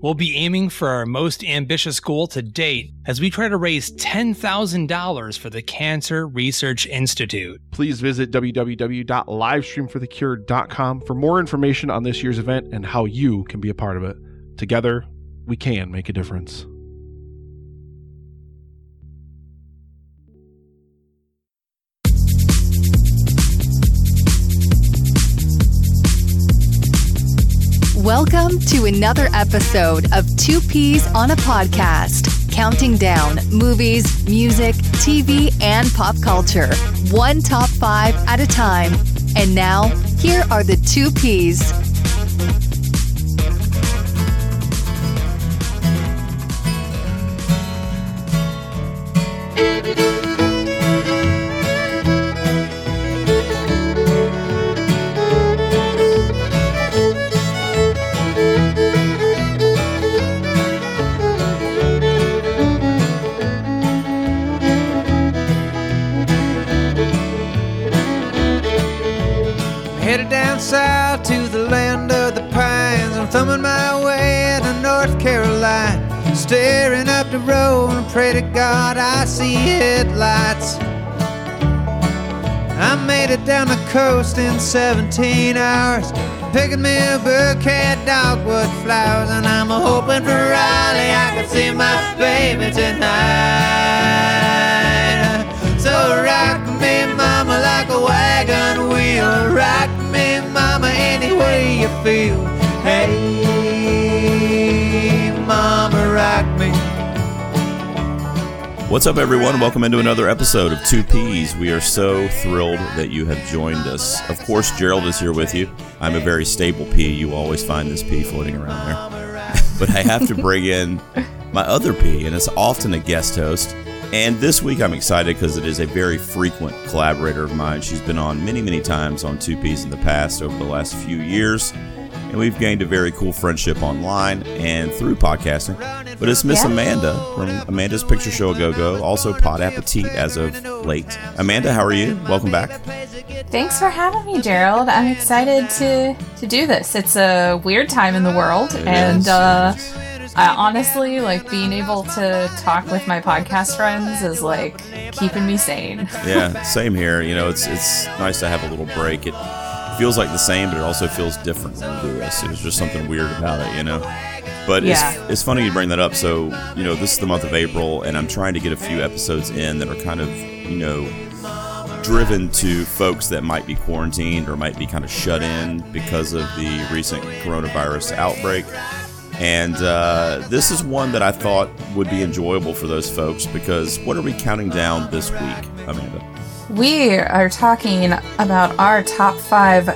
We'll be aiming for our most ambitious goal to date as we try to raise $10,000 for the Cancer Research Institute. Please visit www.livestreamforthecure.com for more information on this year's event and how you can be a part of it. Together, we can make a difference. Welcome to another episode of Two Peas on a Podcast, counting down movies, music, TV, and pop culture, one top five at a time. And now, here are the two Peas. Headed down south to the land of the pines. I'm thumbing my way to North Carolina. Staring up the road and pray to God I see headlights. I made it down the coast in 17 hours. Picking me a bouquet of dogwood flowers. And I'm hoping for Raleigh I can see my baby tonight. What's up, everyone? Welcome into another episode of Two Peas. We are so thrilled that you have joined us. Of course, Gerald is here with you. I'm a very stable pea. You always find this pea floating around there. but I have to bring in my other pea, and it's often a guest host. And this week I'm excited because it is a very frequent collaborator of mine. She's been on many, many times on Two Peas in the past over the last few years. And we've gained a very cool friendship online and through podcasting. But it's Miss Yeah. Amanda from Amanda's Picture Show a Go Go, also Pod Appetit as of late. Amanda, how are you? Welcome back. Thanks for having me, Gerald. I'm excited to to do this. It's a weird time in the world, It and uh. I honestly like being able to talk with my podcast friends is like keeping me sane. yeah, same here. You know, it's it's nice to have a little break. It feels like the same, but it also feels different when we do this. There's just something weird about it, you know. But Yeah. it's it's funny you bring that up. So you know, this is the month of April, and I'm trying to get a few episodes in that are kind of you know driven to folks that might be quarantined or might be kind of shut in because of the recent coronavirus outbreak. And uh, this is one that I thought would be enjoyable for those folks because what are we counting down this week, Amanda? We are talking about our top five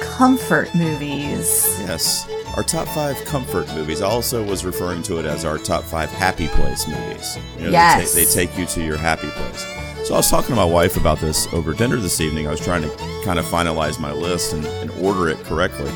comfort movies. Yes, our top five comfort movies. I also was referring to it as our top five happy place movies. You know, Yes. they, ta- they take you to your happy place. So I was talking to my wife about this over dinner this evening. I was trying to kind of finalize my list and, and order it correctly,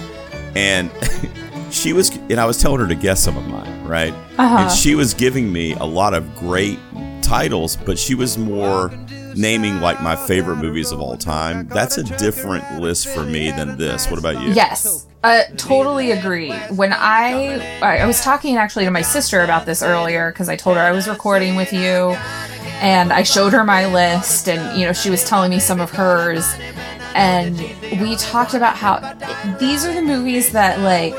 and she was, and I was telling her to guess some of mine, right? Uh-huh. And she was giving me a lot of great titles, but she was more naming like my favorite movies of all time. That's a different list for me than this. What about you? Yes, uh, totally agree. When I I was talking actually to my sister about this earlier because I told her I was recording with you, and I showed her my list, and you know she was telling me some of hers, and we talked about how these are the movies that like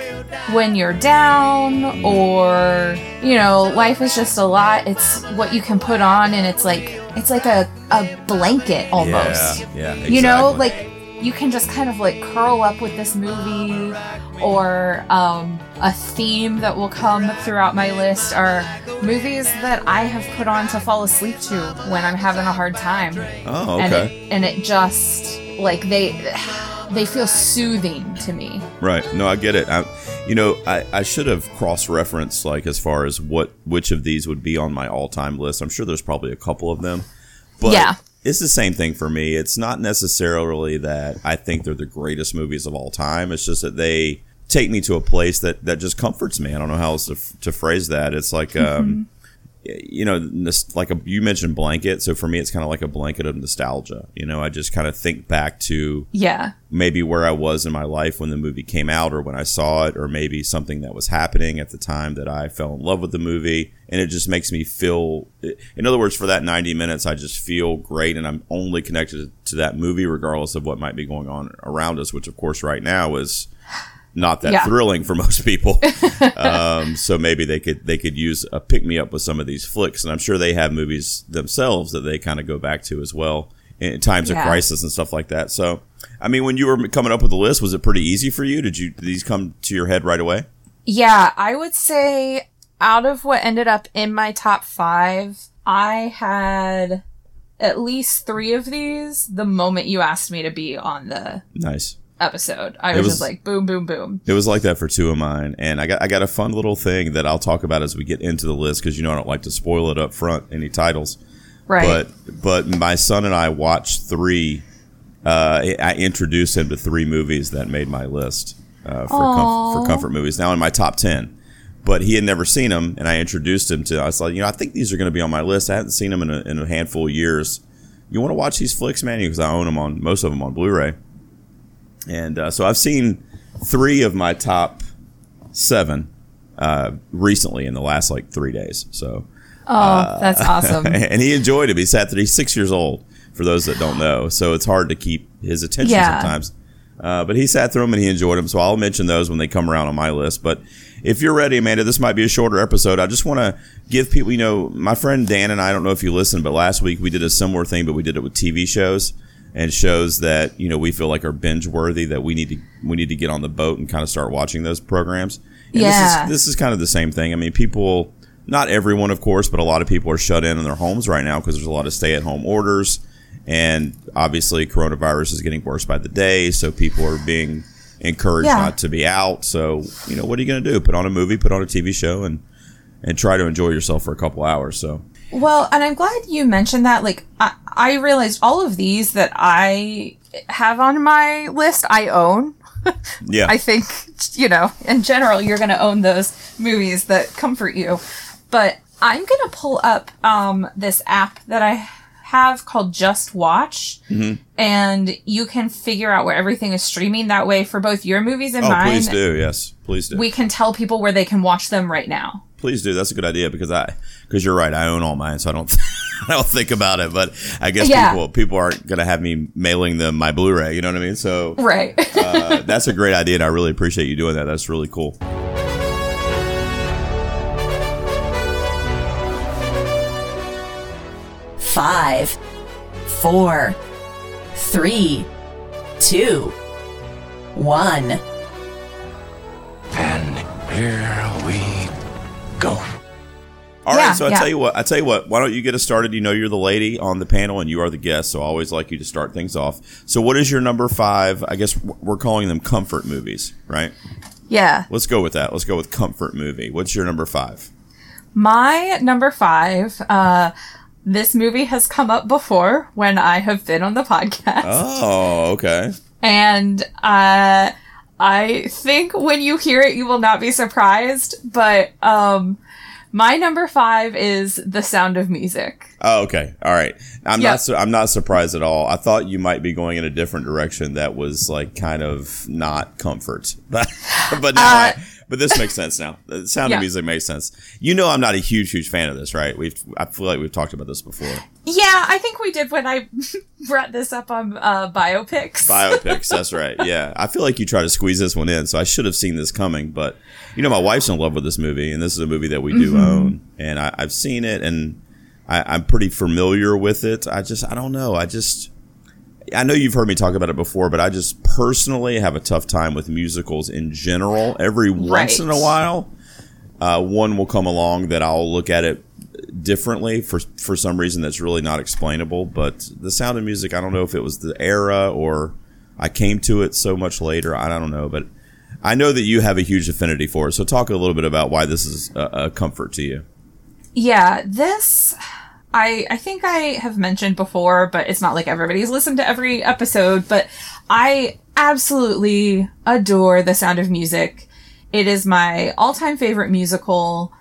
when you're down or you know life is just a lot. It's what you can put on, and it's like it's like a a blanket almost Yeah, yeah. you know like you can just kind of like curl up with this movie or um, a theme that will come throughout my list are movies that i have put on to fall asleep to when i'm having a hard time Oh, and okay. it, and it just like they they feel soothing to me Right. No, I get it. I, you know, I, I should have cross-referenced like as far as what which of these would be on my all-time list. I'm sure there's probably a couple of them. But Yeah. it's the same thing for me. It's not necessarily that I think they're the greatest movies of all time. It's just that they take me to a place that that just comforts me. I don't know how else to, to phrase that. It's like um, you know, like a, you mentioned blanket. So for me, it's kind of like a blanket of nostalgia. You know, I just kind of think back to Yeah. maybe where I was in my life when the movie came out or when I saw it, or maybe something that was happening at the time that I fell in love with the movie. And it just makes me feel, in other words, for that 90 minutes, I just feel great. And I'm only connected to that movie, regardless of what might be going on around us, which, of course, right now is not that Yeah. thrilling for most people. um, so maybe they could they could use a pick me up with some of these flicks, and I'm sure they have movies themselves that they kind of go back to as well in times Yeah. of crisis and stuff like that. So, I mean, when you were coming up with the list, was it pretty easy for you? Did you did these come to your head right away? Yeah, I would say out of what ended up in my top five, I had at least three of these the moment you asked me to be on the Nice. Episode. I was, was- just like, boom, boom, boom. It was like that for two of mine, and I got I got a fun little thing that I'll talk about as we get into the list because you know I don't like to spoil it up front any titles. Right. But but my son and I watched three. Uh, I introduced him to three movies that made my list uh, for comf- for comfort movies. Now in my top ten, but he had never seen them, and I introduced him to. I was like, you know, I think these are going to be on my list. I hadn't seen them in a, in a handful of years. You want to watch these flicks, man? Because I own them on most of them on Blu-ray, and uh, so I've seen three of my top seven uh, recently in the last like three days. So oh, that's awesome. and he enjoyed it. He sat there. He's six years old. For those that don't know, so it's hard to keep his attention Yeah. sometimes. Uh, but he sat through them and he enjoyed them. So I'll mention those when they come around on my list. But if you're ready, Amanda, this might be a shorter episode. I just want to give people, you know, my friend Dan and I, I don't know if you listened, but last week we did a similar thing, but we did it with TV shows and shows that you know we feel like are binge worthy that we need to we need to get on the boat and kind of start watching those programs. And Yeah. This is, this is kind of the same thing. I mean, people, not everyone, of course, but a lot of people are shut in in their homes right now because there's a lot of stay at home orders. And obviously, coronavirus is getting worse by the day. So people are being encouraged Yeah. not to be out. So, you know, what are you going to do? Put on a movie, put on a TV show, and and try to enjoy yourself for a couple hours. So, Well, and I'm glad you mentioned that. Like, I, I realized all of these that I have on my list, I own. yeah. I think, you know, in general, you're going to own those movies that comfort you. But I'm going to pull up um, this app that I have called Just Watch. Mm-hmm. And you can figure out where everything is streaming that way for both your movies and oh, mine. please do. Yes. Please do. We can tell people where they can watch them right now. please do. That's a good idea because I, because you're right. I own all mine, so I don't, I don't think about it. But I guess Yeah. people, people aren't gonna have me mailing them my Blu-ray. You know what I mean? So Right. uh, that's a great idea, and I really appreciate you doing that. That's really cool. Five, four, three, two, one. And here we go. All right, Yeah, so I yeah. tell you what, I tell you what. Why don't you get us started? You know, you're the lady on the panel, and you are the guest, so I always like you to start things off. So, what is your number five? I guess we're calling them comfort movies, right? yeah. Let's go with that. Let's go with comfort movie. What's your number five? My number five, uh, this movie has come up before when I have been on the podcast. Oh, okay. And uh, I think when you hear it, you will not be surprised. But um, my number five is The Sound of Music. Oh, okay. All right. I'm Yeah. not. Su- I'm not surprised at all. I thought you might be going in a different direction that was like kind of not comfort, but but now, uh, I, but this makes sense now. The sound Yeah. of music makes sense. You know, I'm not a huge, huge fan of this, right? We've. I feel like we've talked about this before. Yeah, I think we did when I brought this up on uh, biopics. Biopics. that's right. Yeah. I feel like you try to squeeze this one in, so I should have seen this coming. But you know, my wife's in love with this movie, and this is a movie that we do Mm-hmm. own, and I, I've seen it, and I, I'm pretty familiar with it. I just, I don't know. I just, I know you've heard me talk about it before, but I just personally have a tough time with musicals in general. Every once in a while, uh, one will come along that I'll look at it differently for for some reason that's really not explainable. But the Sound of Music, I don't know if it was the era or I came to it so much later. I don't know, but I know that you have a huge affinity for it. So talk a little bit about why this is a, a comfort to you. Yeah, this I I think I have mentioned before, but it's not like everybody's listened to every episode, but I absolutely adore The Sound of Music. It is my all-time favorite musical.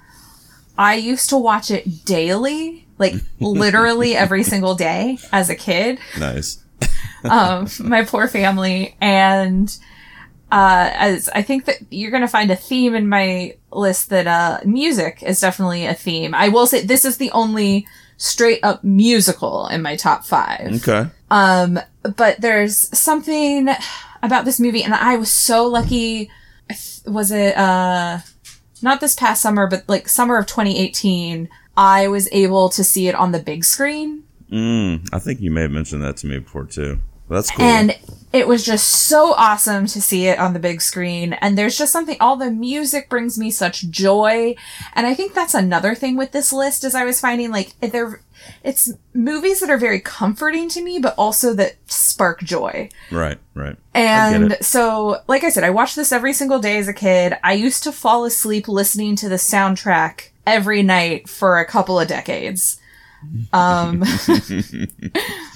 I used to watch it daily, like literally every single day as a kid. Nice. Um, my poor family and uh, as I think that you're going to find a theme in my list that, uh, music is definitely a theme. I will say this is the only straight up musical in my top five. Okay. Um, but there's something about this movie and I was so lucky. Was it, uh, not this past summer, but like summer of 2018, I was able to see it on the big screen. Mm, I think you may have mentioned that to me before too. That's cool. And it was just so awesome to see it on the big screen. And there's just something, all the music brings me such joy. And I think that's another thing with this list is I was finding like, there, it's movies that are very comforting to me, but also that spark joy. right, right. And so, like I said, I watched this every single day as a kid. I used to fall asleep listening to the soundtrack every night for a couple of decades. Um,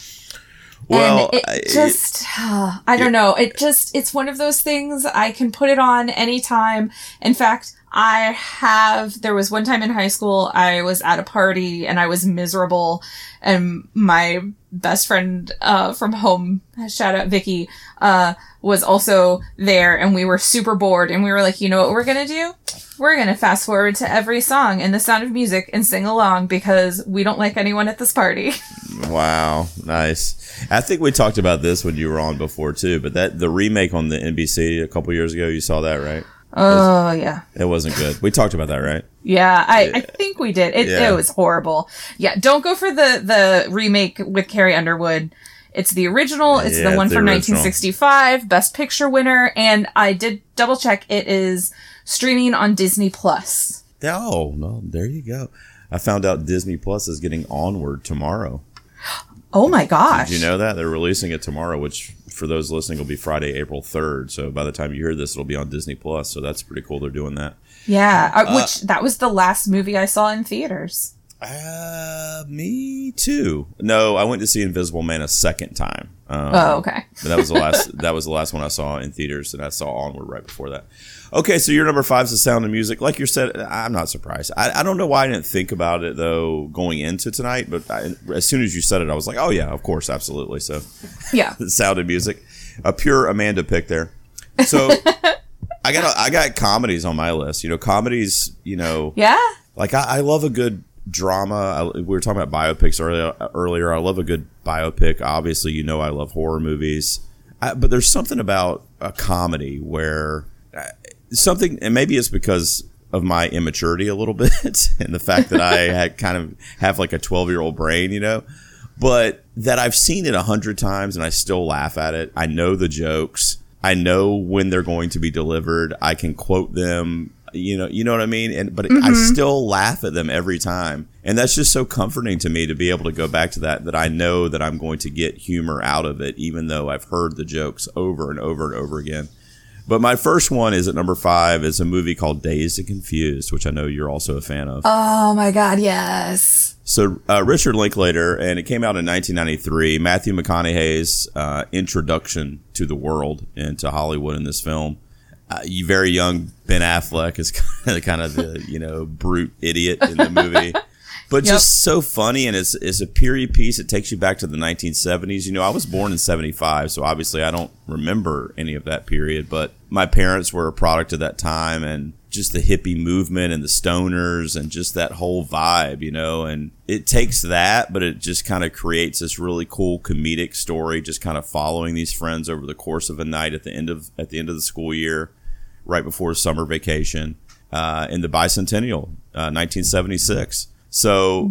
Well, and it I- just, I don't know. It just, it's one of those things I can put it on anytime. In fact, I have, there was one time in high school, I was at a party and I was miserable and my best friend, uh, from home, shout out Vicky, uh, was also there and we were super bored and we were like, you know what we're gonna do? We're gonna fast forward to every song in the sound of music and sing along because we don't like anyone at this party. Wow, nice. I think we talked about this when you were on before too, but that the remake on the NBC a couple years ago, you saw that, right? Oh, yeah. It wasn't good. We talked about that, right? Yeah, I, I think we did. It, Yeah. it was horrible. Yeah, don't go for the, the remake with Carrie Underwood. It's the original. It's Yeah, the one the from original. 1965, Best Picture winner. And I did double check. It is streaming on Disney Plus. Oh no, there you go. I found out Disney Plus is getting Onward tomorrow. Oh my gosh. Did you know that they're releasing it tomorrow? Which for those listening it'll be Friday, April third. So by the time you hear this, it'll be on Disney Plus. So that's pretty cool. They're doing that. Yeah, uh, which that was the last movie I saw in theaters. Uh, me too. No, I went to see Invisible Man a second time. Um, Oh, okay. but that was the last. that was the last one I saw in theaters, and I saw Onward right before that. Okay, so your number five is The Sound of Music. Like you said, I'm not surprised. I, I don't know why I didn't think about it though going into tonight, but I, as soon as you said it, I was like, oh yeah, of course, absolutely. So Yeah. The Sound of Music, a pure Amanda pick there. So I got I got comedies on my list. You know, comedies. You know, Yeah. like I, I love a good drama. I, we were talking about biopics earlier. Earlier, I love a good biopic. Obviously, you know I love horror movies, I, but there's something about a comedy where uh, something, and maybe it's because of my immaturity a little bit, and the fact that I had kind of have like a 12 year old brain, you know. But that I've seen it a hundred times and I still laugh at it. I know the jokes. I know when they're going to be delivered. I can quote them. You know, you know what I mean. And but I Mhm. still laugh at them every time, and that's just so comforting to me to be able to go back to that. That I know that I'm going to get humor out of it, even though I've heard the jokes over and over and over again. But my first one is at number five. is a movie called Dazed and Confused, which I know you're also a fan of. Oh my God. Yes. So uh, Richard Linklater, and it came out in 1993. Matthew McConaughey's uh, introduction to the world and to Hollywood in this film. Uh, you very young Ben Affleck is kind of, kind of the you know brute idiot in the movie, but Yep. just so funny and it's, it's a period piece. It takes you back to the 1970s. You know, I was born in 75, so obviously I don't remember any of that period, but my parents were a product of that time and just the hippie movement and the stoners and just that whole vibe, you know, and it takes that, but it just kind of creates this really cool comedic story, just kind of following these friends over the course of a night at the end of at the end of the school year, right before summer vacation, uh, in the bicentennial, uh, 1976. So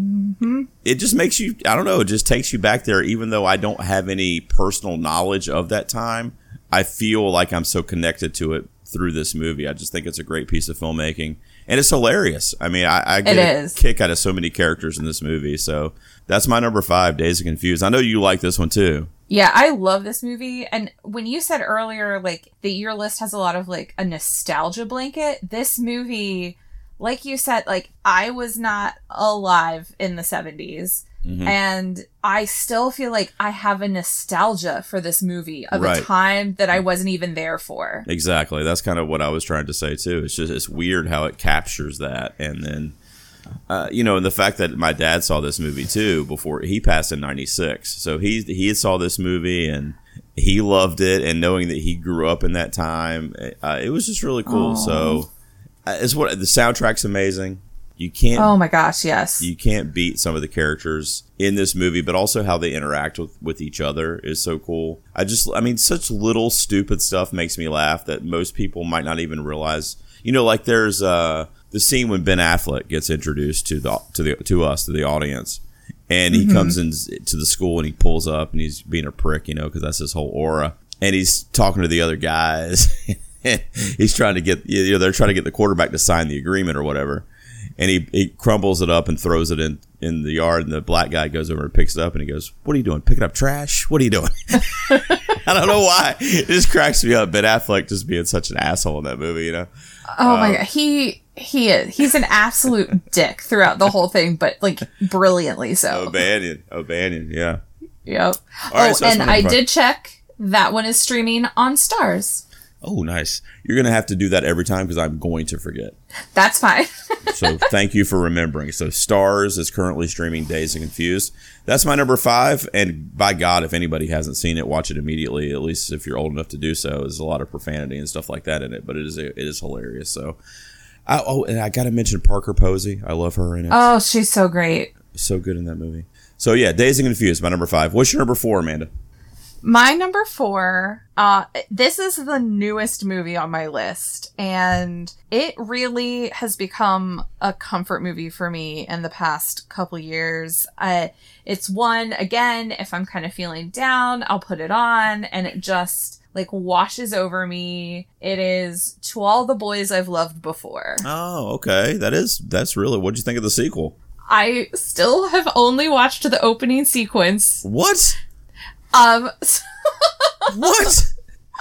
it just makes you i don't know it just takes you back there. Even though i don't have any personal knowledge of that time i feel like i'm so connected to it through this movie. I just think it's a great piece of filmmaking. And it's hilarious. I mean i, I get It a is. kick out of so many characters in this movie. So that's my number five Dazed of confused. I know you like this one too Yeah, I love this movie. And when you said earlier, like, that your list has a lot of, like, a nostalgia blanket, this movie, like you said, like, I was not alive in the 70s. Mhm. And I still feel like I have a nostalgia for this movie of Right. a time that I wasn't even there for. Exactly. That's kind of what I was trying to say too. It's just it's weird how it captures that, and then uh, you know, and the fact that my dad saw this movie too before he passed in '96, so he he saw this movie and he loved it, and knowing that he grew up in that time, uh, it was just really cool. So uh, it's what the soundtrack's amazing. You can't Oh my gosh, yes. you can't beat some of the characters in this movie, but also how they interact with, with each other is so cool. I just, I mean, such little stupid stuff makes me laugh that most people might not even realize. You know, like there's uh, the scene when Ben Affleck gets introduced to the to the to us to the audience, and he comes in to the school and he pulls up and he's being a prick, you know, because that's his whole aura, and he's talking to the other guys. he's trying to get you know they're trying to get the quarterback to sign the agreement or whatever. And he, he crumbles it up and throws it in in the yard and the black guy goes over and picks it up and he goes what are you doing? Picking up trash? What are you doing? I don't know why. It just cracks me up. Ben affleck just being such an asshole in that movie you know? Oh Um, my god, he he is he's an absolute dick throughout the whole thing, but like brilliantly so. O'Bannion O'Bannion yeah Yep. All right, oh, so and I did check that one is streaming on Starz. oh nice you're gonna have to do that every time because i'm going to forget That's fine. So thank you for remembering. So Starz is currently streaming Dazed and Confused. That's my number five. And by God, if anybody hasn't seen it, watch it immediately. At least if you're old enough to do so. There's a lot of profanity and stuff like that in it, but it is it is hilarious. So, I, oh, and I got to mention Parker Posey. I love her in it. oh, she's so great. so good in that movie. So yeah, Dazed and Confused, my number five. What's your number four, Amanda? My number four, uh, this is the newest movie on my list, and it really has become a comfort movie for me in the past couple years. Uh, it's one, again, if I'm kind of feeling down, I'll put it on, and it just like washes over me. It is To All the Boys I've Loved Before. Oh, okay. That is that's really. What'd you think of the sequel? I still have only watched the opening sequence. What? Um, What?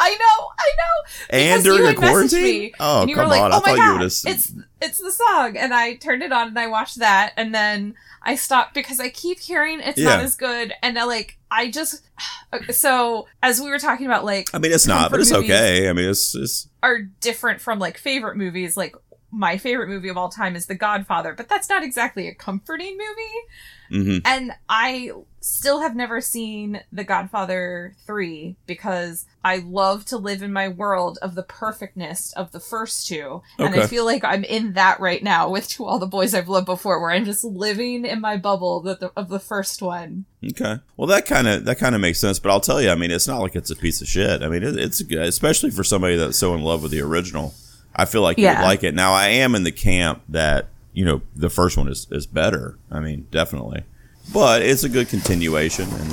I know, I know. And during you messaged quarantine? me, Oh, come like, on. Oh I my thought you God, would have. It's it's the song, and I turned it on and I watched that, and then I stopped because I keep hearing it's not as good, and I like I just so as we were talking about like I mean, it's not, but it's okay. I mean, it's it's Are different from like favorite movies. Like my favorite movie of all time is The Godfather, but that's not exactly a comforting movie. hmm And I still have never seen The Godfather 3 because I love to live in my world of the perfectness of the first two. And I feel like I'm in that right now with To All the Boys I've Loved Before, where I'm just living in my bubble the, of the first one. Okay. Well, that kind of that kind of makes sense. But I'll tell you, I mean, it's not like it's a piece of shit. I mean, it, it's good, especially for somebody that's so in love with the original. I feel like you would like it. Now, I am in the camp that you know the first one is is better. I mean, definitely, but it's a good continuation. And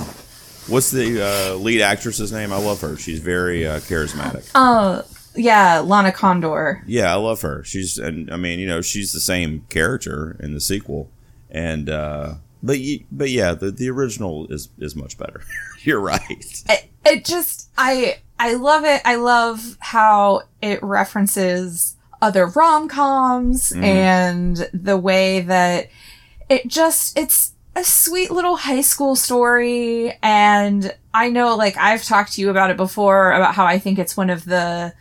what's the uh, lead actress's name? I love her. She's very uh, charismatic. Oh, yeah, Lana Condor. Yeah, I love her. She's and I mean, you know, she's the same character in the sequel, and uh, but but yeah, the the original is is much better. You're right. it, it just i i love it. I love how it references other rom-coms mm-hmm. and the way that it just it's a sweet little high school story. And i know like i've talked to you about it before about how i think it's one of the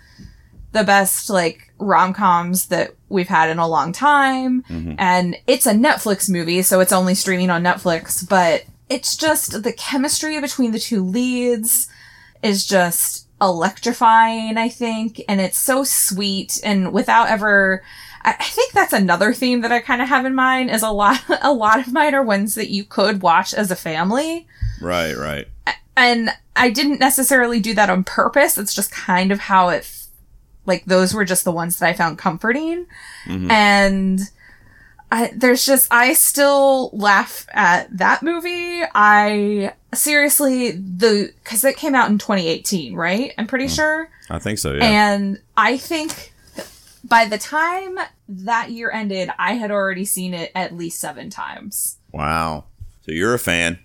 the best like rom-coms that we've had in a long time. Mm-hmm. And it's a netflix movie so it's only streaming on netflix but it's just the chemistry between the two leads is just electrifying i think and it's so sweet and without ever I I think that's another theme that I kind of have in mind is a lot a lot of mine are ones that you could watch as a family Right, right. and I didn't necessarily do that on purpose. It's just kind of how it, like those were just the ones that I found comforting. Mm-hmm. And I, there's just, I still laugh at that movie. I seriously, the, cause it came out in 2018, right? I'm pretty mm. sure. I think so. Yeah. And I think by the time that year ended, I had already seen it at least seven times. wow. So you're a fan.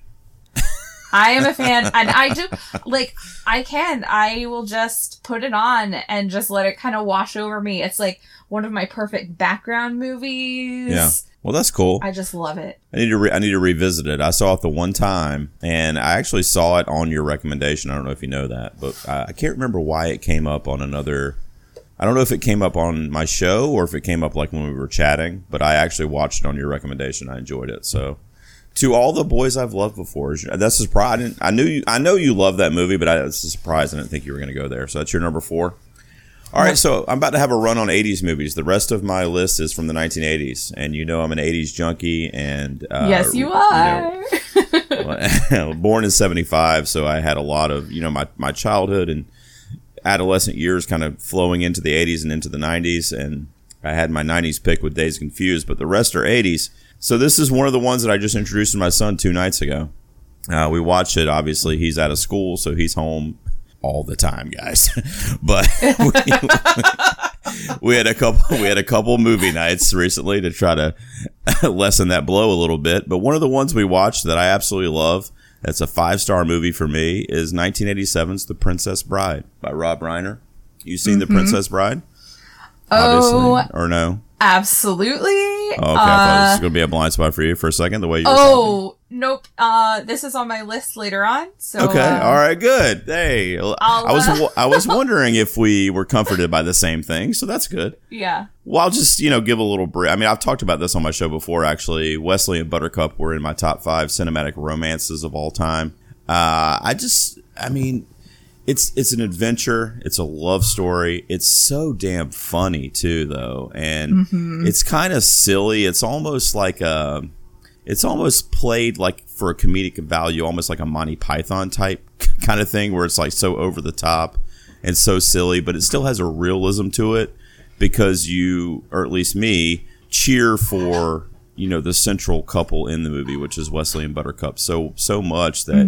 I am a fan, and I do like I can. I will just put it on and just let it kind of wash over me. It's like one of my perfect background movies. Yeah. Well, that's cool. I just love it. I need to re- I need to revisit it. I saw it the one time, and I actually saw it on your recommendation. I don't know if you know that, but I, I can't remember why it came up on another. I don't know if it came up on my show or if it came up like when we were chatting, but I actually watched it on your recommendation. I enjoyed it. So, to all the boys I've loved before, that's a surprise. I, didn't, I knew you, I know you love that movie, but I, it's a surprise. I didn't think you were going to go there. So that's your number four. All right, so I'm about to have a run on 80s movies. The rest of my list is from the 1980s, and you know I'm an 80s junkie. And uh, yes, you are. You know, born in 75, so I had a lot of you know my my childhood and adolescent years kind of flowing into the 80s and into the 90s, and I had my 90s pick with Dazed Confused, but the rest are 80s. So this is one of the ones that I just introduced to my son two nights ago. Uh, we watched it. Obviously, he's out of school, so he's home all the time, guys. but we, we, had a couple we had a couple movie nights recently to try to lessen that blow a little bit. But one of the ones we watched that I absolutely love, that's a five star movie for me, is 1987's The Princess Bride by Rob Reiner. You seen Mm-hmm. The Princess Bride? Oh, Obviously, or no? absolutely. Oh, okay, I thought this was going to be a blind spot for you for a second. The way you were talking. Oh, nope. Uh, this is on my list later on. So Okay. uh, All right. Good. Hey, I'll, I was uh, I was wondering if we were comforted by the same thing, so that's good. Yeah. Well, I'll just you know give a little brief. I mean, I've talked about this on my show before. Actually, Wesley and Buttercup were in my top five cinematic romances of all time. Uh, I just, I mean, it's it's an adventure. It's a love story. It's so damn funny too, though, and mm-hmm. it's kind of silly. It's almost like a, it's almost played like for a comedic value, almost like a Monty Python type kind of thing, where it's like so over the top and so silly, but it still has a realism to it because you, or at least me, cheer for you know the central couple in the movie, which is Wesley and Buttercup, so so much that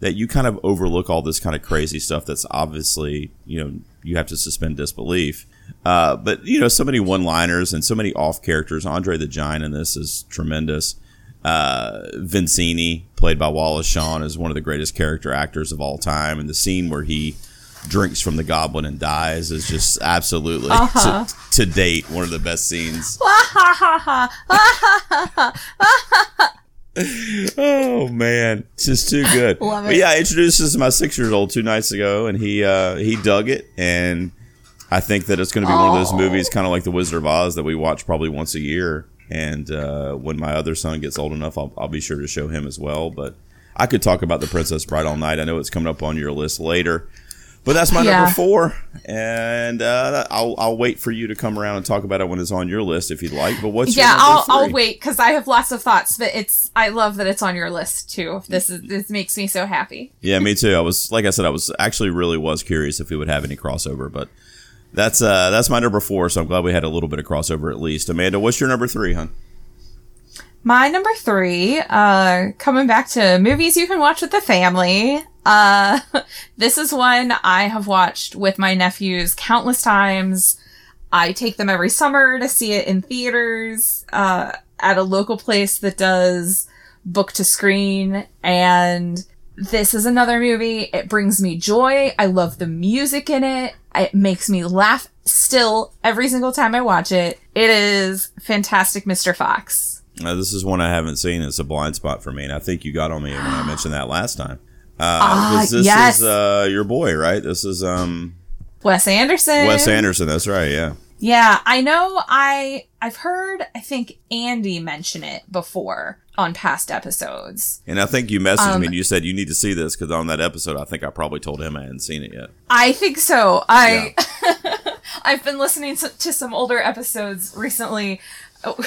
that you kind of overlook all this kind of crazy stuff that's obviously you know you have to suspend disbelief. Uh, but you know, so many one-liners and so many off characters. Andre the Giant in this is tremendous. Uh, Vizzini, played by Wallace Shawn, is one of the greatest character actors of all time. And the scene where he drinks from the goblin and dies is just absolutely Uh-huh. to, to date one of the best scenes. oh man, it's just too good. Love But yeah, I introduced this to my six year old two nights ago, and he uh, he dug it, and I think that it's going to be one of those Oh. movies, kind of like The Wizard of Oz, that we watch probably once a year. And uh, when my other son gets old enough, I'll, I'll be sure to show him as well. But I could talk about The Princess Bride all night. I know it's coming up on your list later. But that's my Yeah. number four, and uh, I'll I'll wait for you to come around and talk about it when it's on your list if you'd like. But what's your yeah, number I'll? I'll wait because I have lots of thoughts, but it's I love that it's on your list too. This is this makes me so happy. Yeah, me too. I was like I said, I was actually really was curious if we would have any crossover, but that's uh that's my number four. So I'm glad we had a little bit of crossover at least. Amanda, what's your number three, hon? My number three, uh, coming back to movies you can watch with the family. Uh, this is one I have watched with my nephews countless times. I take them every summer to see it in theaters, uh, at a local place that does book to screen. And this is another movie. It brings me joy. I love the music in it. It makes me laugh still every single time I watch it. It is fantastic, Mr. Fox. Uh, this is one I haven't seen. It's a blind spot for me, and I think you got on me when I mentioned that last time. Uh, Ah, this yes. is uh, your boy, right? This is um, Wes Anderson. Wes Anderson. That's right. Yeah. Yeah, I know I I've heard I think Andy mention it before on past episodes. And I think you messaged Um, me and you said you need to see this because on that episode, I think I probably told him I hadn't seen it yet. I think so. I I've been listening to, to some older episodes recently. Oh,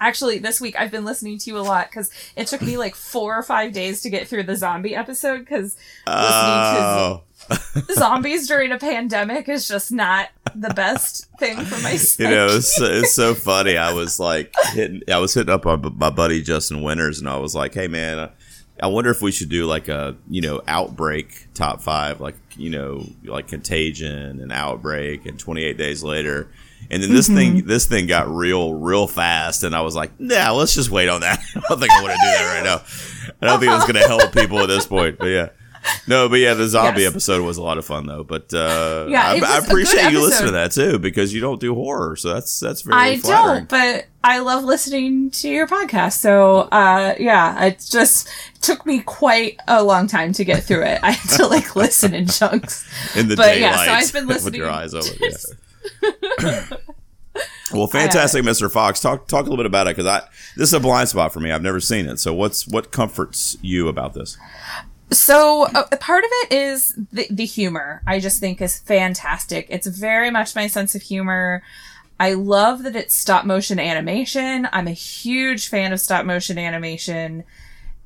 actually, this week I've been listening to you a lot because it took me like four or five days to get through the zombie episode because Oh, listening to oh. zombies during a pandemic is just not the best thing for my you know, it's, it's so funny. I was like hitting, I was hitting up on my buddy Justin Winters, and I was like, "Hey, man, I wonder if we should do like a you know outbreak top five, like you know, like Contagion and Outbreak, and 28 Days Later." And then this thing, this thing got real, real fast, and I was like, "Nah, let's just wait on that. I don't think I want to do that right now." I don't think that's going to help people at this point. But yeah. No, but yeah, the zombie Yes. episode was a lot of fun though. But uh, Yeah, I, I appreciate you listening to that too because you don't do horror, so that's that's very I flattering. don't, but I love listening to your podcast. So, uh, yeah, it just took me quite a long time to get through it. I had to like listen in chunks. in the But, daylight yeah, so I've been with listening your eyes open. Well, fantastic, Mr. Fox. Talk talk a little bit about it because I this is a blind spot for me. I've never seen it. So what's what comforts you about this? So uh, part of it is the, the humor. I just think is fantastic. It's very much my sense of humor. I love that it's stop motion animation. I'm a huge fan of stop motion animation,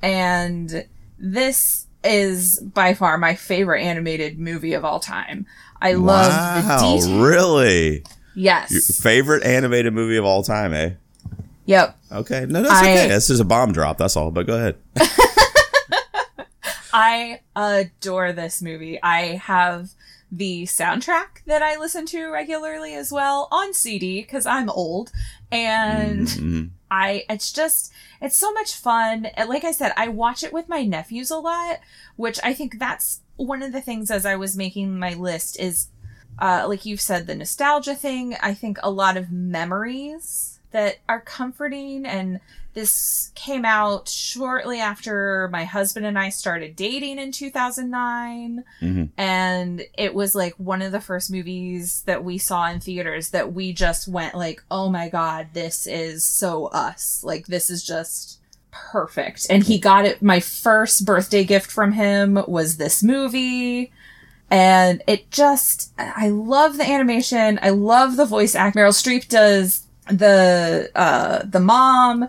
and this is by far my favorite animated movie of all time. I love the wow, detail. really? Yes. Your favorite animated movie of all time, eh? Yep. Okay, no, that's I- okay. This is a bomb drop. That's all. But go ahead. I adore this movie. I have the soundtrack that I listen to regularly as well on CD because I'm old and Mhm. I it's just it's so much fun. And Like I said, I watch it with my nephews a lot, which I think that's one of the things as I was making my list is uh like you've said the nostalgia thing. I think a lot of memories that are comforting and this came out shortly after my husband and I started dating in 2009 Mhm. and it was like one of the first movies that we saw in theaters that we just went like oh my god this is so us like this is just perfect. And he got it my first birthday gift from him was this movie. And it just i love the animation. I love the voice act. Meryl streep does the uh the mom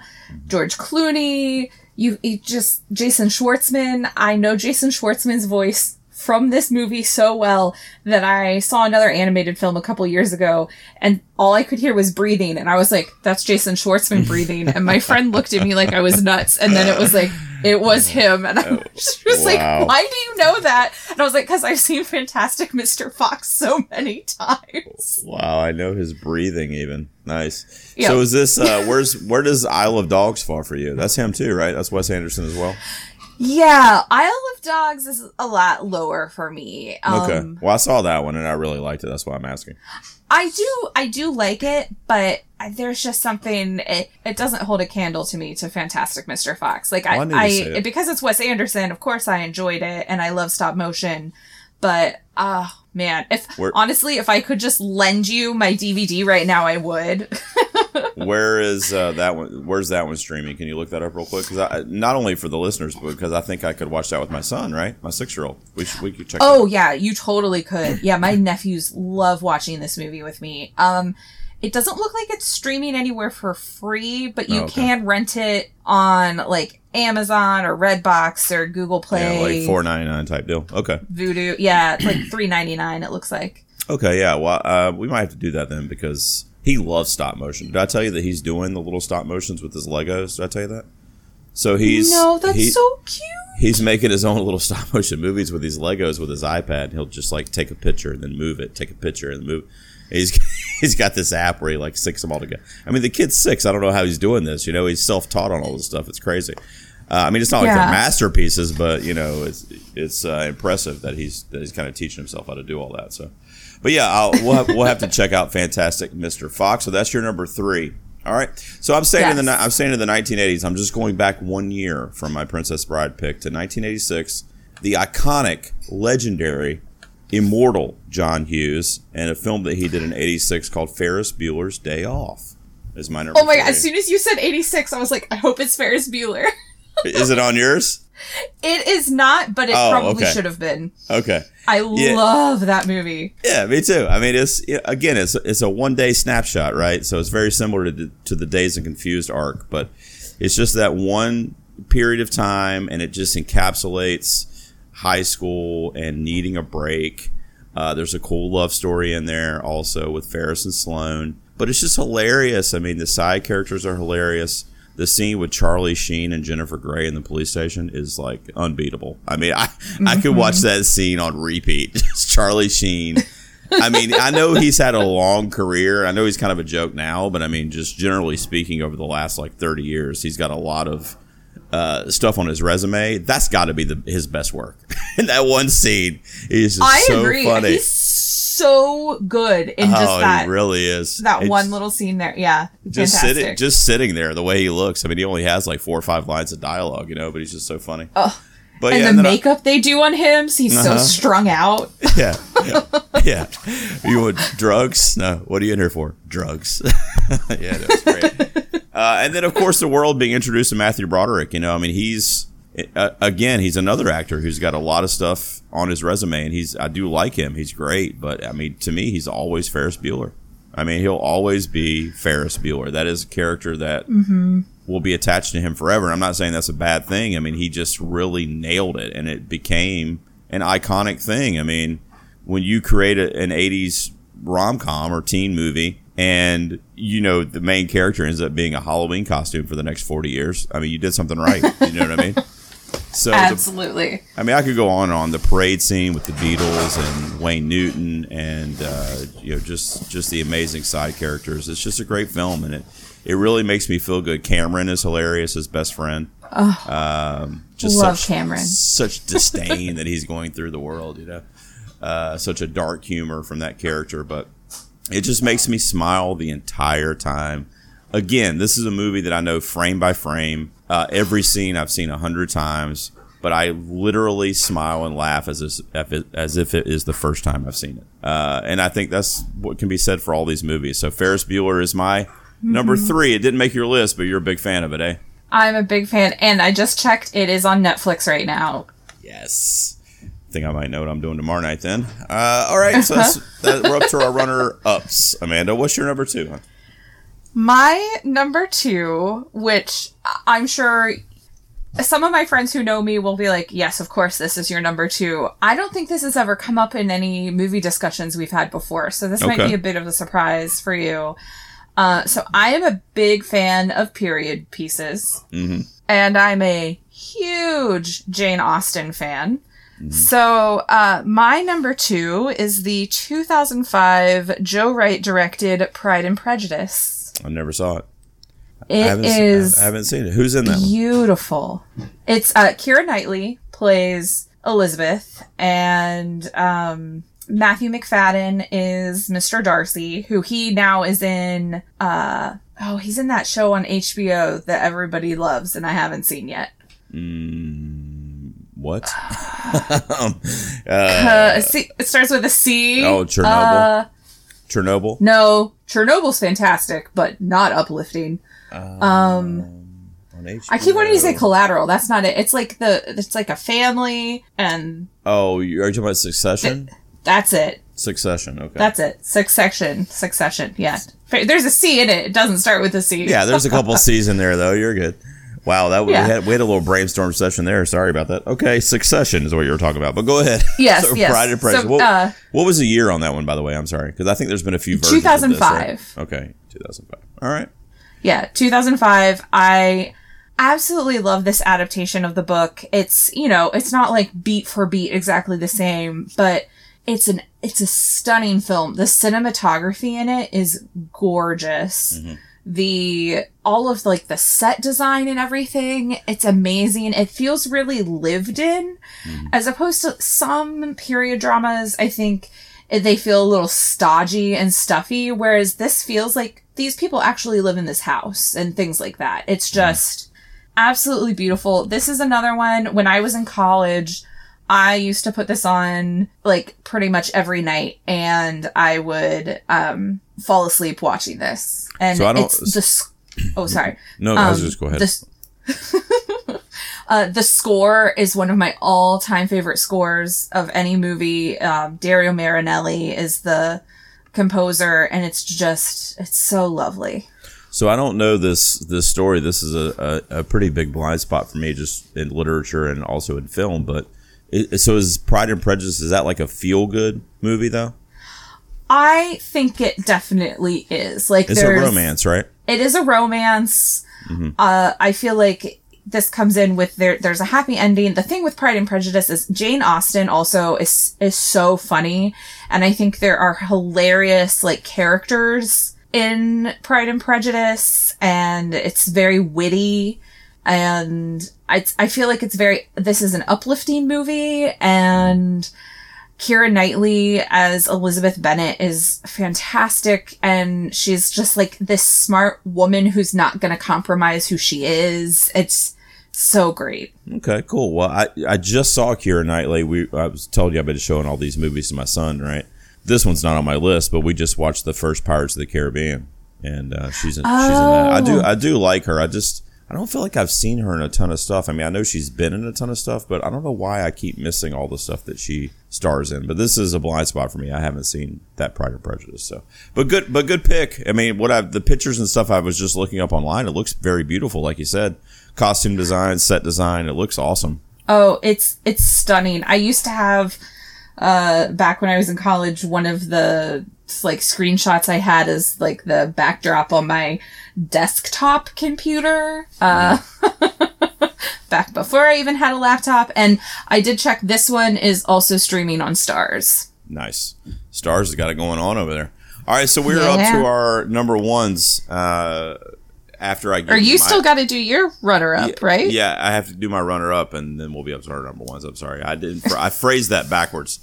george clooney. You, you just jason schwartzman. I know jason schwartzman's voice from this movie so well that I saw another animated film a couple years ago and all I could hear was breathing and I was like, that's Jason Schwartzman breathing. And my friend looked at me like I was nuts. And then it was like, it was him. And I was just like, why do you know that? And I was like, cause I've seen Fantastic Mr. Fox so many times. Wow, I know his breathing even. Nice. Yeah. So is this uh where's where does Isle of Dogs fall for you? That's him too, right? That's Wes Anderson as well. Yeah. Isle of Dogs is a lot lower for me. Um, Okay. Well, I saw that one and I really liked it. That's why I'm asking. I do, I do like it, but there's just something it, it doesn't hold a candle to me to Fantastic Mr. Fox. Like Well, I I, need to I, see it. because it's Wes Anderson, of course I enjoyed it, and I love stop motion. But ah, man, if Where- honestly, if I could just lend you my DVD right now, I would. Where is uh, that one? Where's that one streaming? Can you look that up real quick? Because not only for the listeners, but because I think I could watch that with my son, right? My six year old. We should we could check. Oh yeah, you totally could. Yeah, my nephews love watching this movie with me. Um it doesn't look like it's streaming anywhere for free, but you Oh, okay. can rent it on like Amazon or Redbox or Google. Play. Yeah, like four ninety nine type deal. Okay. Vudu. Yeah, like three ninety nine. It looks like. Okay. Yeah. Well, uh, we might have to do that then because he loves stop motion. Did I tell you that he's doing the little stop motions with his Legos? Did I tell you that? So he's no, that's he- so cute. He's making his own little stop motion movies with these Legos with his iPad. He'll just like take a picture and then move it, take a picture and move. He's he's got this app where he like syncs them all together. I mean, the kid's six. I don't know how he's doing this. You know, he's self taught on all this stuff. It's crazy. Uh, I mean, it's not like Yeah. they're masterpieces, but you know, it's it's uh, impressive that he's that he's kind of teaching himself how to do all that. So, but yeah, I'll, we'll have, we'll have to check out Fantastic Mr. Fox. So that's your number three. All right. So I'm saying in the I'm saying in the 1980s. I'm just going back one year from my Princess Bride pick to 1986. The iconic, legendary, immortal John Hughes, and a film that he did in '86 called Ferris Bueller's Day Off. Is my number. Oh my god! As soon as you said eighty six, I was like, I hope it's Ferris Bueller. Is it on yours? it is not, but it Oh, probably okay. should have been. Okay. I Yeah. love that movie. Yeah, me too. I mean, it's again, it's it's a one day snapshot, right? So it's very similar to the, to the Dazed and Confused arc, but it's just that one period of time, and it just encapsulates high school and needing a break. Uh, there's a cool love story in there also with Ferris and Sloane, but it's just hilarious. I mean, the side characters are hilarious. The scene with Charlie Sheen and Jennifer Grey in the police station is like unbeatable. I mean, I I could watch that scene on repeat. Just Charlie Sheen. I mean, I know he's had a long career. I know he's kind of a joke now, but I mean, just generally speaking, over the last like 30 years, he's got a lot of uh, stuff on his resume, that's got to be the, his best work. In that one scene, he's just I so agree. funny. He's so good in just oh, that he really is. that It's one little scene there. Yeah, just fantastic. sitting, just sitting there, the way he looks. I mean, he only has like four or five lines of dialogue, you know, but he's just so funny. Oh. But and yeah, the I- makeup they do on him, so he's so Uh-huh. strung out. yeah, yeah, yeah. You want drugs? No. What are you in here for? Drugs. yeah, that was great. Uh, and then, of course, the world being introduced to Matthew Broderick. You know, I mean, he's uh, again, he's another actor who's got a lot of stuff on his resume, and he's I do like him. He's great, but I mean, to me, he's always Ferris Bueller. I mean, he'll always be Ferris Bueller. That is a character that Mm-hmm. will be attached to him forever. I'm not saying that's a bad thing. I mean, he just really nailed it, and it became an iconic thing. I mean, when you create a, an 80s rom com or teen movie, and you know the main character ends up being a Halloween costume for the next 40 years, I mean, you did something right. you know what I mean? So the- Absolutely. I mean, I could go on and on the parade scene with the Beatles and Wayne Newton, and uh, you know, just just the amazing side characters. It's just a great film, and it it really makes me feel good. Cameron is hilarious, his best friend. Oh, Um, just love such, Cameron. Such disdain that he's going through the world, you know. Uh, such a dark humor from that character, but it just makes me smile the entire time. Again, this is a movie that I know frame by frame. Uh, every scene I've seen a hundred times, but I literally smile and laugh as if, as if it is the first time I've seen it. Uh, and I think that's what can be said for all these movies. So Ferris Bueller is my number Mhm. three. It didn't make your list, but you're a big fan of it, eh? I'm a big fan, and I just checked. It is on Netflix right now. Yes. think I might know what I'm doing tomorrow night then. Uh, all right, so that's, that, we're up to our runner ups. Amanda, what's your number two? My number two, which I'm sure some of my friends who know me will be like, yes, of course, this is your number two. I don't think this has ever come up in any movie discussions we've had before, so this might be a bit of a surprise for you. Uh, so I am a big fan of period pieces, Mm-hmm. and I'm a huge Jane Austen fan. So, uh, my number two is the 2005 Joe Wright directed Pride and Prejudice. I never saw it. I It haven't, se- is I haven't seen it. Who's in that one? beautiful. It's uh, Keira Knightley plays Elizabeth, and um, Matthew Macfadyen is Mr. Darcy, who he now is in. Uh, oh, he's in that show on HBO that everybody loves, and I haven't seen yet. Mm, what? um, Uh, uh, C- it starts with a C. oh, Chernobyl. Uh, Chernobyl. no, Chernobyl's fantastic, but not uplifting. Um. HBO. I keep wanting to say collateral. That's not it. It's like the it's like a family and Oh, you- are talking about Succession? that's it. Succession. Okay. That's it. Succession. Succession. Yeah. There's a C in it. It doesn't start with a C. yeah, there's a couple C's in there though. You're good. Wow, that Yeah. we, had, we had a little brainstorm session there. Sorry about that. Okay, Succession is what you were talking about, but go ahead. Yes, so, yes. Pride and Prejudice. So, what, uh, what was the year on that one, by the way? I'm sorry, because I think there's been a few versions. of this, 2005. right? Okay, 2005. All right. Yeah, 2005. I absolutely love this adaptation of the book. It's, you know, it's not like beat for beat exactly the same, but it's an it's a stunning film. The cinematography in it is gorgeous. The all of like the set design and everything, it's amazing. It feels really lived in mm-hmm. as opposed to some period dramas, I think they feel a little stodgy and stuffy, whereas this feels like these people actually live in this house and things like that. It's mm-hmm. just absolutely beautiful. This is another one. When I was in college, I used to put this on like pretty much every night and I would um fall asleep watching this. And So I don't- it's the Oh, sorry. No, Um, just go ahead. the Uh, the score is one of my all-time favorite scores of any movie. Um, Dario Marianelli is the composer, and it's just it's so lovely. So I don't know this this story. This is a, a, a pretty big blind spot for me, just in literature and also in film. But so is Pride and Prejudice? Is that like a feel good movie though? I think it definitely is. Like It's a romance, right? It is a romance. Mhm. Uh, I feel like this comes in with there. There's a happy ending. The thing with Pride and Prejudice is Jane Austen also is is so funny, and I think there are hilarious like characters in Pride and Prejudice, and it's very witty. And I I feel like it's very this is an uplifting movie and Keira Knightley as Elizabeth Bennet is fantastic and she's just like this smart woman who's not going to compromise who she is. It's so great. Okay, cool. Well, I, I just saw Keira Knightley. We I was told you I've been showing all these movies to my son, right? This one's not on my list, but we just watched the first Pirates of the Caribbean, and uh, she's in, she's in that. I do I do like her. I just I don't feel like I've seen her in a ton of stuff. I mean, I know she's been in a ton of stuff, but I don't know why I keep missing all the stuff that she stars in. But this is a blind spot for me. I haven't seen that Pride and Prejudice. So, but good, but good pick. I mean, what I the pictures and stuff I was just looking up online, it looks very beautiful. Like you said, costume design, set design, it looks awesome. Oh, it's it's stunning. I used to have uh back when I was in college one of the like screenshots I had is like the backdrop on my desktop computer. Uh back before I even had a laptop and I did check this one is also streaming on Starz. Nice. Starz has got it going on over there. All right, so we're Yeah. up to our number ones. Uh, after I, give Or you my- still got to do your runner up, right? Yeah, I have to do my runner up, and then we'll be up to our number ones. I'm sorry, I didn't. I phrased that backwards.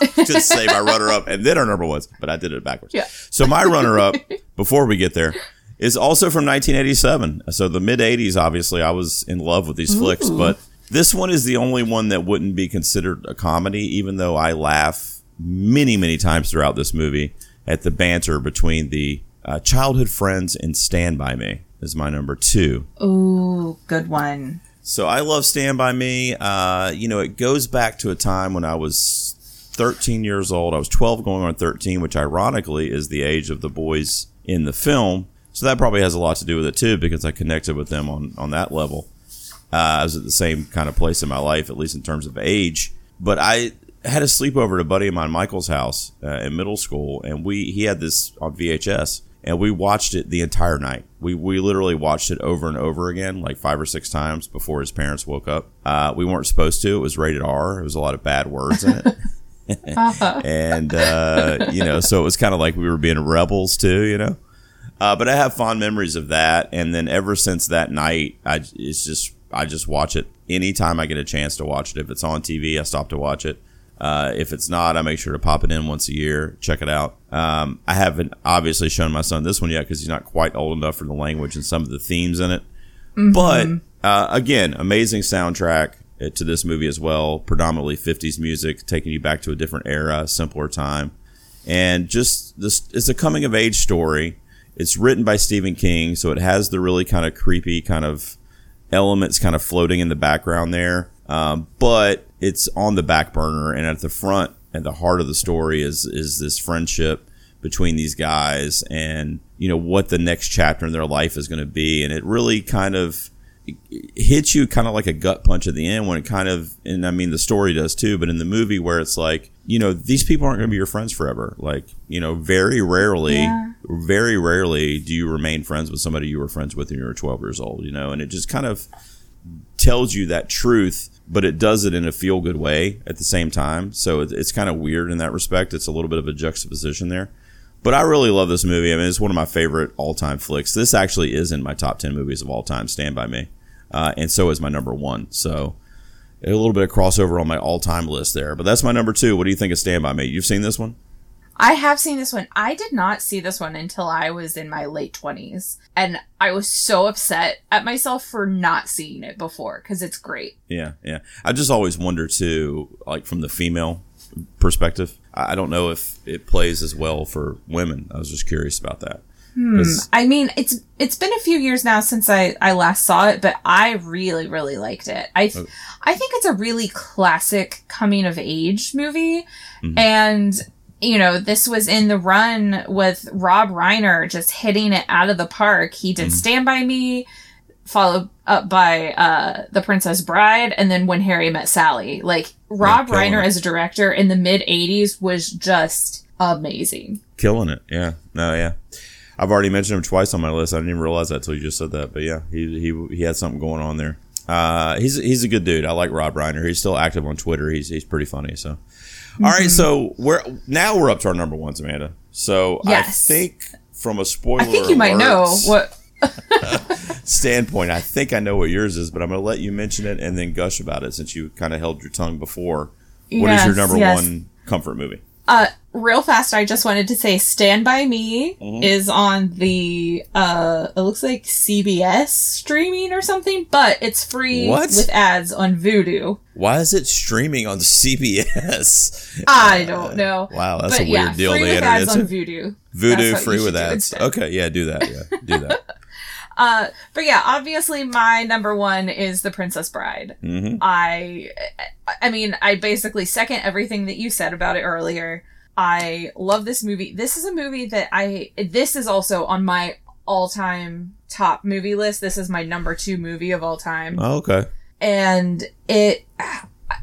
to say my runner up and then our number ones, but I did it backwards. Yeah. So my runner up before we get there is also from 1987. So the mid 80s. Obviously, I was in love with these flicks, but this one is the only one that wouldn't be considered a comedy, even though I laugh many, many times throughout this movie at the banter between the uh, childhood friends and Stand By Me. Is my number two. Ooh, good one. So I love Stand By Me. Uh, you know, it goes back to a time when I was 13 years old. I was 12 going on 13, which ironically is the age of the boys in the film. So that probably has a lot to do with it too, because I connected with them on, on that level. Uh, I was at the same kind of place in my life, at least in terms of age. But I had a sleepover at a buddy of mine, Michael's house uh, in middle school, and we he had this on VHS, and we watched it the entire night. We we literally watched it over and over again, like five or six times before his parents woke up. Uh, we weren't supposed to. It was rated R. There was a lot of bad words in it. and uh, you know, so it was kind of like we were being rebels too, you know. Uh, but I have fond memories of that, and then ever since that night, I it's just I just watch it anytime I get a chance to watch it. If it's on TV, I stop to watch it. Uh, if it's not, I make sure to pop it in once a year, check it out. Um, I haven't obviously shown my son this one yet because he's not quite old enough for the language and some of the themes in it. But uh, again, amazing soundtrack uh, to this movie as well. Predominantly 50s music, taking you back to a different era, simpler time, and just this. It's a coming of age story. It's written by Stephen King, so it has the really kind of creepy kind of elements kind of floating in the background there. Um, but it's on the back burner, and at the front, at the heart of the story is is this friendship between these guys, and you know what the next chapter in their life is going to be, and it really kind of hits you kind of like a gut punch at the end when it kind of and I mean the story does too, but in the movie where it's like, you know, these people aren't going to be your friends forever. Like, you know, very rarely Yeah. very rarely do you remain friends with somebody you were friends with when you were 12 years old, you know, and it just kind of tells you that truth, but it does it in a feel good way at the same time. So it, it's kind of weird in that respect. It's a little bit of a juxtaposition there. But I really love this movie. I mean, it's one of my favorite all time flicks. This actually is in my top 10 movies of all time, Stand By Me. Uh, and so is my number one. So a little bit of crossover on my all time list there. But that's my number two. What do you think of Stand By Me? You've seen this one? I have seen this one. I did not see this one until I was in my late 20s. And I was so upset at myself for not seeing it before because it's great. Yeah, yeah. I just always wonder too, like from the female perspective. I don't know if it plays as well for women. I was just curious about that. Hmm. 'Cause- I mean, it's it's been a few years now since I I last saw it, but I really really liked it. I th- I think it's a really classic coming of age movie, mm-hmm. and you know this was in the run with Rob Reiner just hitting it out of the park. He did Stand by Me, followed up by uh The Princess Bride, and then When Harry Met Sally. Like Rob killing Reiner it. as a director in the mid '80s was just amazing. killing it. Yeah, no, yeah. I've already mentioned him twice on my list. I didn't even realize that until you just said that. But yeah, he he he had something going on there. Uh, he's he's a good dude. I like Rob Reiner. He's still active on Twitter. He's he's pretty funny. So, all right. Mm-hmm. So we're now we're up to our number ones, Amanda. So Yes. I think from a spoiler, I think you might know what. standpoint, I think I know what yours is, but I'm going to let you mention it and then gush about it since you kind of held your tongue before. What is your number yes. one comfort movie? Uh, real fast, I just wanted to say Stand By Me Mhm. is on the, uh, it looks like CBS streaming or something, but it's free What? with ads on Vudu. Why is it streaming on CBS? I don't know. Wow, that's but a weird yeah, deal free with ads on. Vudu. Voodoo free with ads. Okay, yeah, do that. Yeah, do that. Uh, but yeah, obviously my number one is The Princess Bride. hmm I, I mean, I basically second everything that you said about it earlier. I love this movie. This is a movie that I, this is also on my all time top movie list. This is my number two movie of all time. Oh, okay. And it,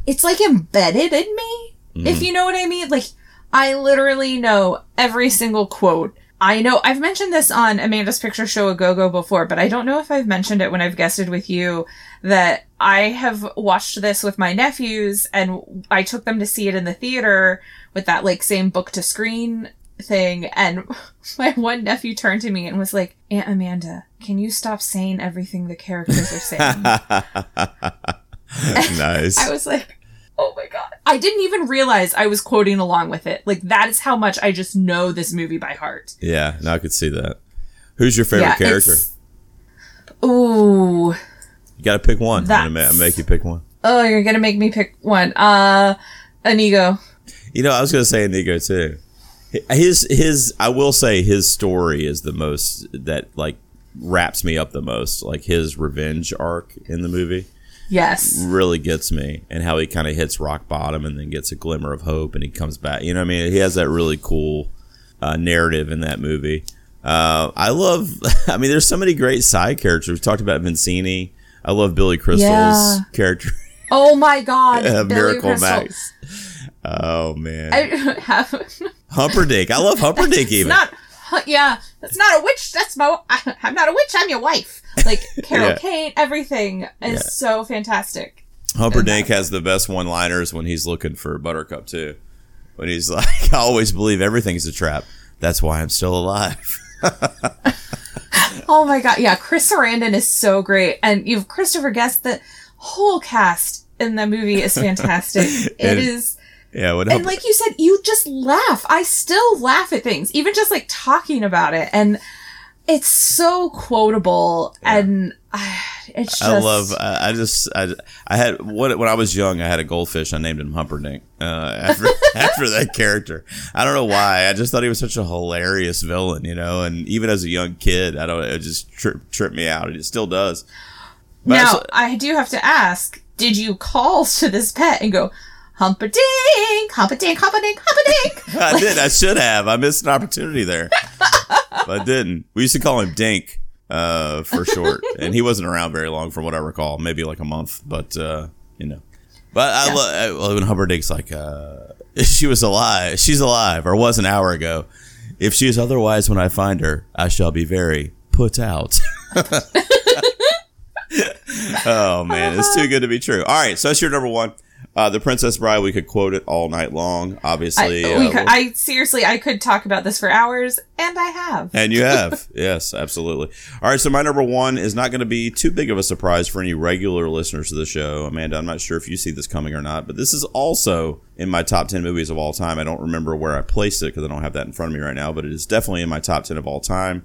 it's like embedded in me, if Mhm. you know what I mean. Like, I literally know every single quote. I know I've mentioned this on Amanda's Picture Show a Go Go before, but I don't know if I've mentioned it when I've guested with you that I have watched this with my nephews and I took them to see it in the theater with that like same book to screen thing and my one nephew turned to me and was like, Aunt Amanda, can you stop saying everything the characters are saying? nice. I was like, oh my god. I didn't even realize I was quoting along with it. Like that is how much I just know this movie by heart. yeah, now I could see that. Who's your favorite Yeah, character? Ooh. You got to pick one. I'm gonna ma- make you pick one. Oh, you're gonna make me pick one. Uh Inigo. You know, I was gonna say Inigo too. His his I will say his story is the most that like wraps me up the most. Like his revenge arc in the movie Yes. really gets me, and how he kind of hits rock bottom and then gets a glimmer of hope, and he comes back. You know, what I mean, he has that really cool uh, narrative in that movie. Uh, I love. I mean, there's so many great side characters. We talked about Vizzini. I love Billy Crystal's Yeah. character, Oh my god. uh, Billy Miracle Crystal. Max. Oh man, I have Humperdinck. I love Humperdinck It's even. not yeah, that's not a witch, that's my I, I'm not a witch, I'm your wife. Like Carol Yeah. Kane, everything is Yeah. so fantastic. Humperdinck uh, has the best one-liners when he's looking for Buttercup too. When he's like, "I always believe everything's a trap. That's why I'm still alive." Oh my god, yeah, Chris Sarandon is so great, and you've Christopher Guest. The whole cast in the movie is fantastic. it And- is, yeah, what and like you said, you just laugh. I still laugh at things, even just like talking about it, and it's so quotable, and uh, it's just. I love. I, I just. I. I had what when I was young. I had a goldfish. I named him Humperdinck uh, after after that character. I don't know why. I just thought he was such a hilarious villain. You know, and even as a young kid, I don't. It just trip, tripped me out. It still does. But I Now, saw- I do have to ask, did you call to this pet and go, humpadink, humpadink, humpadink, humpadink? I did. I should have. I missed an opportunity there. but I didn't. We used to call him Dink uh, for short, and he wasn't around very long, from what I recall. Maybe like a month, but uh, you know. But I love when Humperdinck's like, uh, she was alive. She's alive, or was an hour ago. If she is otherwise, when I find her, I shall be very put out. oh man, it's too good to be true. All right, so that's your number one. Uh, the Princess Bride. We could quote it all night long. Obviously, I, uh, could, I seriously, I could talk about this for hours, and I have. and you have. yes, absolutely. All right, so my number one is not going to be too big of a surprise for any regular listeners to the show. Amanda, I'm not sure if you see this coming or not, but this is also in my top 10 movies of all time. I don't remember where I placed it because I don't have that in front of me right now, but it is definitely in my top 10 of all time.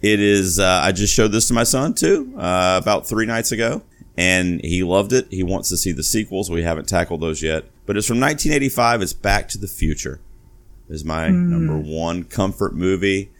It is, uh, I just showed this to my son too, uh, about three nights ago, and he loved it. He wants to see the sequels. We haven't tackled those yet, but it's from 1985. It's Back to the Future is my number one comfort movie.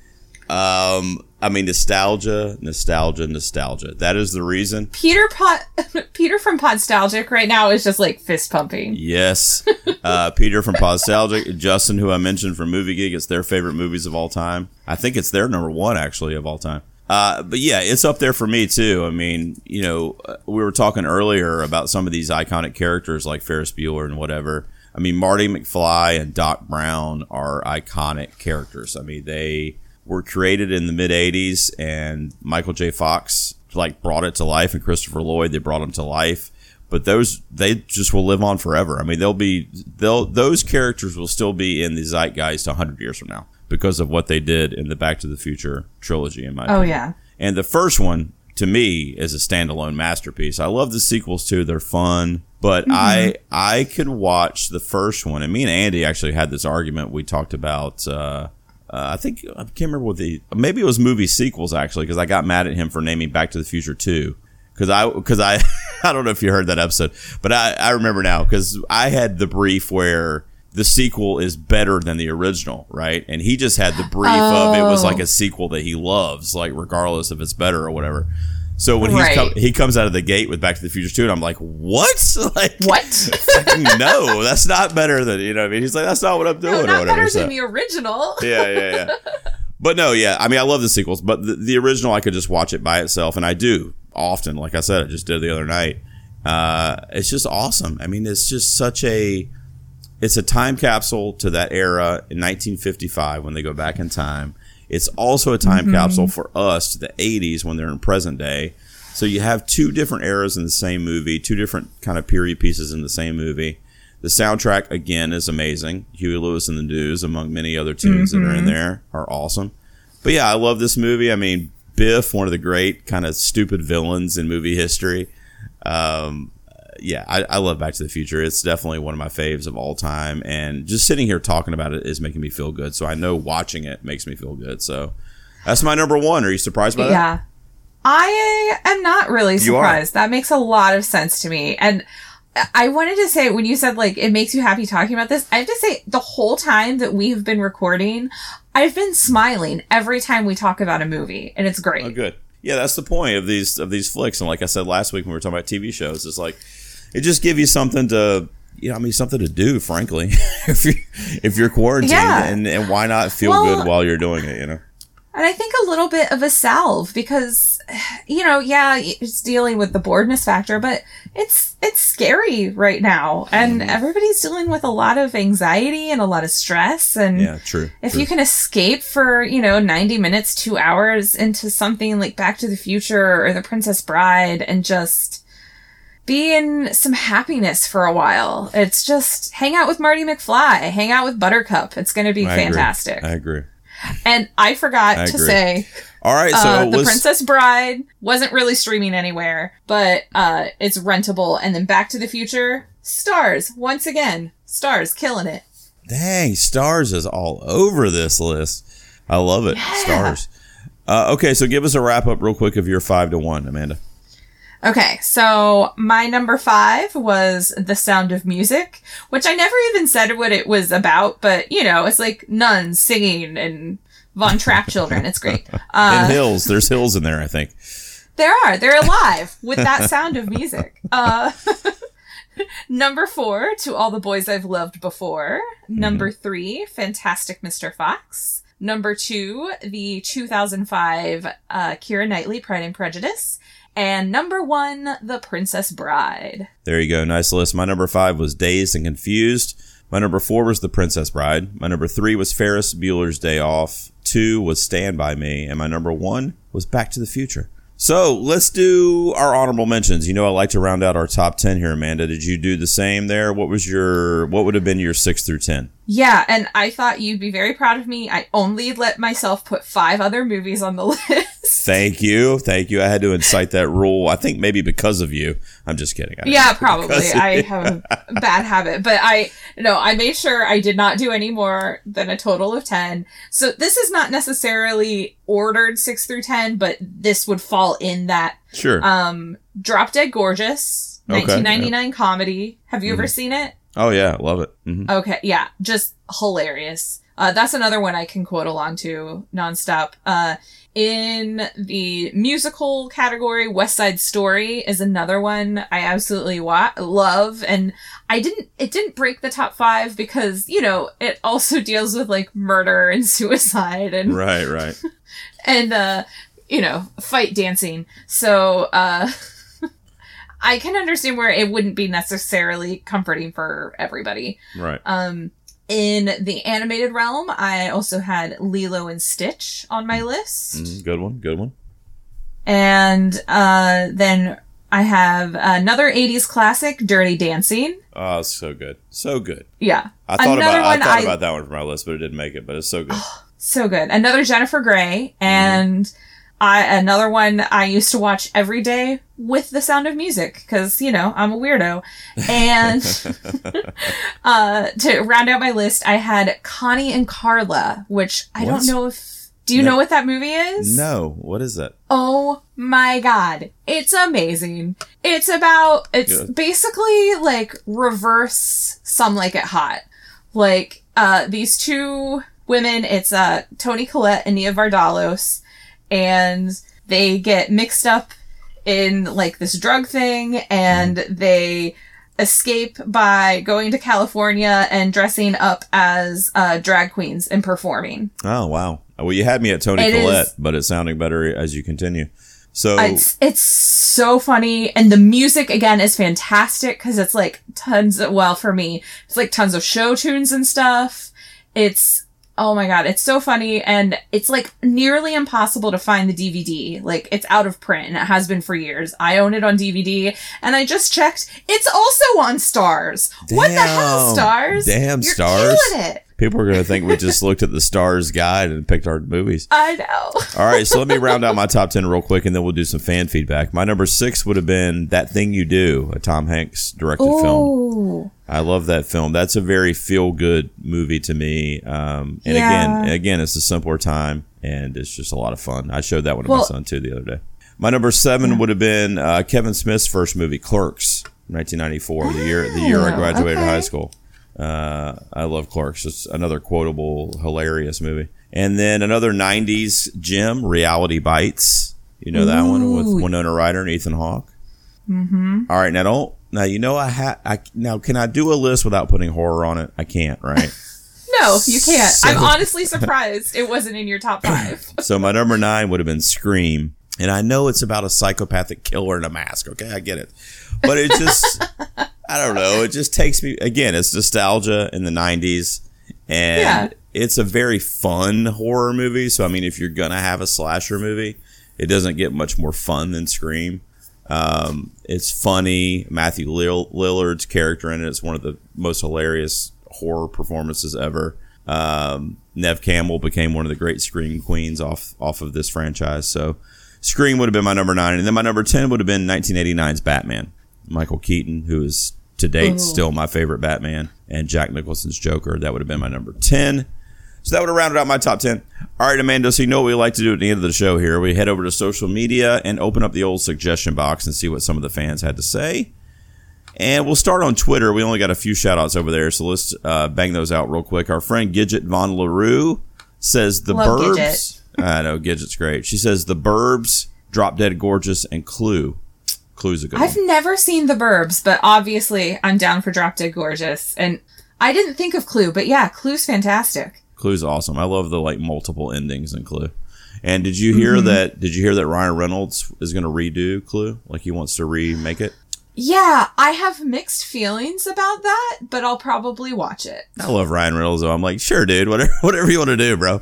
Um, I mean, nostalgia, nostalgia, nostalgia. That is the reason. Peter Pot, Peter from Podstalgic right now is just like fist pumping. Yes. Uh, Peter from Podstalgic, Justin, who I mentioned from Movie Geek, it's their favorite movies of all time. I think it's their number one, actually, of all time. Uh, but yeah, it's up there for me, too. I mean, you know, uh, we were talking earlier about some of these iconic characters like Ferris Bueller and whatever. I mean, Marty McFly and Doc Brown are iconic characters. I mean, they were created in the mid 80s, and Michael J. Fox like brought it to life, and Christopher Lloyd, they brought him to life but those they just will live on forever. I mean, they'll be they'll those characters will still be in the zeitgeist hundred years from now because of what they did in the Back to the Future trilogy. In my Oh opinion. yeah, and the first one to me is a standalone masterpiece. I love the sequels too; they're fun. But I I could watch the first one, and me and Andy actually had this argument. We talked about. Uh, uh, I think I can't remember what the maybe it was movie sequels actually because I got mad at him for naming Back to the Future two because I because I I don't know if you heard that episode, but I I remember now because I had the brief where the sequel is better than the original, right? And he just had the brief of it was like a sequel that he loves, like regardless if it's better or whatever. So when he's Right. come, he comes out of the gate with Back to the Future 2, and I'm like, what? Like, What? no, that's not better than, you know what I mean? He's like, that's not what I'm doing No, or not whatever. better so- than the original. yeah, yeah, yeah. But no, yeah. I mean, I love the sequels, but the, the original, I could just watch it by itself, and I do often. Like I said, I just did the other night. Uh, it's just awesome. I mean, it's just such a. It's a time capsule to that era in 1955 when they go back in time. It's also a time capsule for us to the 80s when they're in present day. So you have two different eras in the same movie, two different kind of period pieces in the same movie. The soundtrack again is amazing. Huey Lewis and the News, among many other tunes that are in there, are awesome. But yeah, I love this movie. I mean, Biff, one of the great kind of stupid villains in movie history. Um, yeah, I, I love Back to the Future. It's definitely one of my faves of all time. And just sitting here talking about it is making me feel good. So I know watching it makes me feel good. So that's my number one. Are you surprised by that? Yeah. I am not really surprised. That makes a lot of sense to me. And I wanted to say, when you said like it makes you happy talking about this, I have to say the whole time that we've been recording, I've been smiling every time we talk about a movie, and it's great. Oh, good. Yeah, that's the point of these of these flicks. And like I said last week when we were talking about TV shows, it's like it just give you something to you know, I mean, something to do. Frankly, if you if you're quarantined, Yeah. and and why not feel Well- good while you're doing it? You know. And I think a little bit of a salve because, you know, yeah, it's dealing with the boredness factor, but it's it's scary right now, and Mm-hmm. everybody's dealing with a lot of anxiety and a lot of stress. And Yeah, true. if true. you can escape for you know 90 minutes two hours into something like back to the future or the princess bride and just be in some happiness for a while it's just hang out with marty mcfly hang out with buttercup it's going to be I agree. fantastic I agree. and i forgot I to agree. say All right, so uh, the princess bride wasn't really streaming anywhere but uh it's rentable and then back to the future Starz once again Starz killing it Dang, Starz is all over this list. I love it. Starz. Uh, okay, so give us a wrap up real quick of your five to one, Amanda. Okay, so my number five was The Sound of Music, which I never even said what it was about, but you know, it's like nuns singing and Von Trapp children. It's great. Uh, and hills. There's hills in there, I think. there are. They're alive with that sound of music. Uh, number four, To All the Boys I've Loved Before. Number three, Fantastic Mr. Fox. Number two, the 2005 uh, Keira Knightley Pride and Prejudice. And number one, The Princess Bride. There you go. Nice list. My number five was Dazed and Confused. My number four was The Princess Bride. My number three was Ferris Bueller's Day Off. Two was Stand By Me. And my number one was Back to the Future. So let's do our honorable mentions. You know, I like to round out our top 10 here, Amanda. Did you do the same there? What was your, what would have been your six through 10? Yeah, and I thought you'd be very proud of me. I only let myself put five other movies on the list. Thank you. Thank you. I had to incite that rule. I think maybe because of you. I'm just kidding. I Yeah, probably. I have a bad habit, but I no, I made sure I did not do any more than a total of 10. So this is not necessarily ordered 6 through 10, but this would fall in that Sure. um Drop Dead Gorgeous, Okay, 1999 comedy. Have you ever Mhm. seen it? Oh, yeah. Love it. hmm Okay, yeah, just hilarious. Uh, that's another one I can quote along to nonstop. Uh, in the musical category, West Side Story is another one I absolutely wa- love, and I didn't. It didn't break the top five because you know it also deals with like murder and suicide and Right, right. and uh you know fight dancing so uh i can understand where it wouldn't be necessarily comforting for everybody Right. um in the animated realm i also had lilo and stitch on my list Mhm. Good one. Good one. and uh then i have another 80s classic dirty dancing Oh, so good. So good. yeah I thought Another about I thought I- about that one for my list, but it didn't make it. But it's so good. so good. Another Jennifer Grey, and I another one I used to watch every day with the sound of music because you know I'm a weirdo. And uh, to round out my list, I had Connie and Carla, which I What? don't know if do you No. know what that movie is? No, what is it? Oh my god. It's amazing. It's about, it's Good. basically like reverse Some Like It Hot. Like, uh, these two women, it's, uh, Toni Collette and Nia Vardalos, and they get mixed up in like this drug thing and they escape by going to California and dressing up as, uh, drag queens and performing. Oh wow. Well, you had me at Toni It is- Collette, but it's sounding better as you continue. So It's it's so funny, and the music again is fantastic because it's like tons. Of, well, for me, it's like tons of show tunes and stuff. It's oh my god, it's so funny, and it's like nearly impossible to find the DVD. Like it's out of print, and it has been for years. I own it on DVD, and I just checked. It's also on Starz. What the hell, Damn. Starz? Damn, You're Stars. killing it. People are going to think we just looked at the Starz guide and picked our movies. I know. All right, so let me round out my top 10 real quick and then we'll do some fan feedback. My number six would have been That Thing You Do, a Tom Hanks directed film. Oh, I love that film. That's a very feel good movie to me. Um, and Yeah. again, again, it's a simpler time and it's just a lot of fun. I showed that one to my son too the other day. My number seven would have been uh, Kevin Smith's first movie, Clerks, 1994, the year the year I Oh, graduated okay. high school. Uh, I love Clerks. It's another quotable, hilarious movie. And then another '90s gem, Reality Bites. You know that one with Winona Ryder and Ethan Hawke. Mm-hmm. All right, now don't now you know I had I now can I do a list without putting horror on it? I can't, right? no, you can't. I'm honestly surprised it wasn't in your top five. so my number nine would have been Scream, and I know it's about a psychopathic killer in a mask. Okay, I get it, but it just I don't know. It just takes me again. It's nostalgia in the '90s, and Yeah. it's a very fun horror movie. So I mean, if you're gonna have a slasher movie, it doesn't get much more fun than Scream. Um, it's funny. Matthew Lillard's character in it is one of the most hilarious horror performances ever. Um, Neve Campbell became one of the great Scream queens off off of this franchise. So Scream would have been my number nine, and then my number ten would have been 1989's Batman. Michael Keaton, who is to date Ooh. still my favorite Batman, and Jack Nicholson's Joker. That would have been my number ten. So that would have rounded out my top 10. All right, Amanda, so you know what we like to do at the end of the show here. We head over to social media and open up the old suggestion box and see what some of the fans had to say. And we'll start on Twitter. We only got a few shout outs over there, so let's uh, bang those out real quick. Our friend Gidget Von LaRue says the Love Burbs. Gidget. I know, Gidget's great. She says the Burbs, Drop Dead Gorgeous, and Clue. Clue's a good I've one. never seen The Burbs, but obviously I'm down for Drop Dead Gorgeous. And I didn't think of Clue, but yeah, Clue's fantastic. Clue's awesome. I love the like multiple endings in Clue. And did you hear Mm-hmm. that? Did you hear that Ryan Reynolds is going to redo Clue? Like he wants to remake it. Yeah, I have mixed feelings about that, but I'll probably watch it. I love Ryan Reynolds though. I'm like, sure, dude, whatever, whatever you want to do, bro.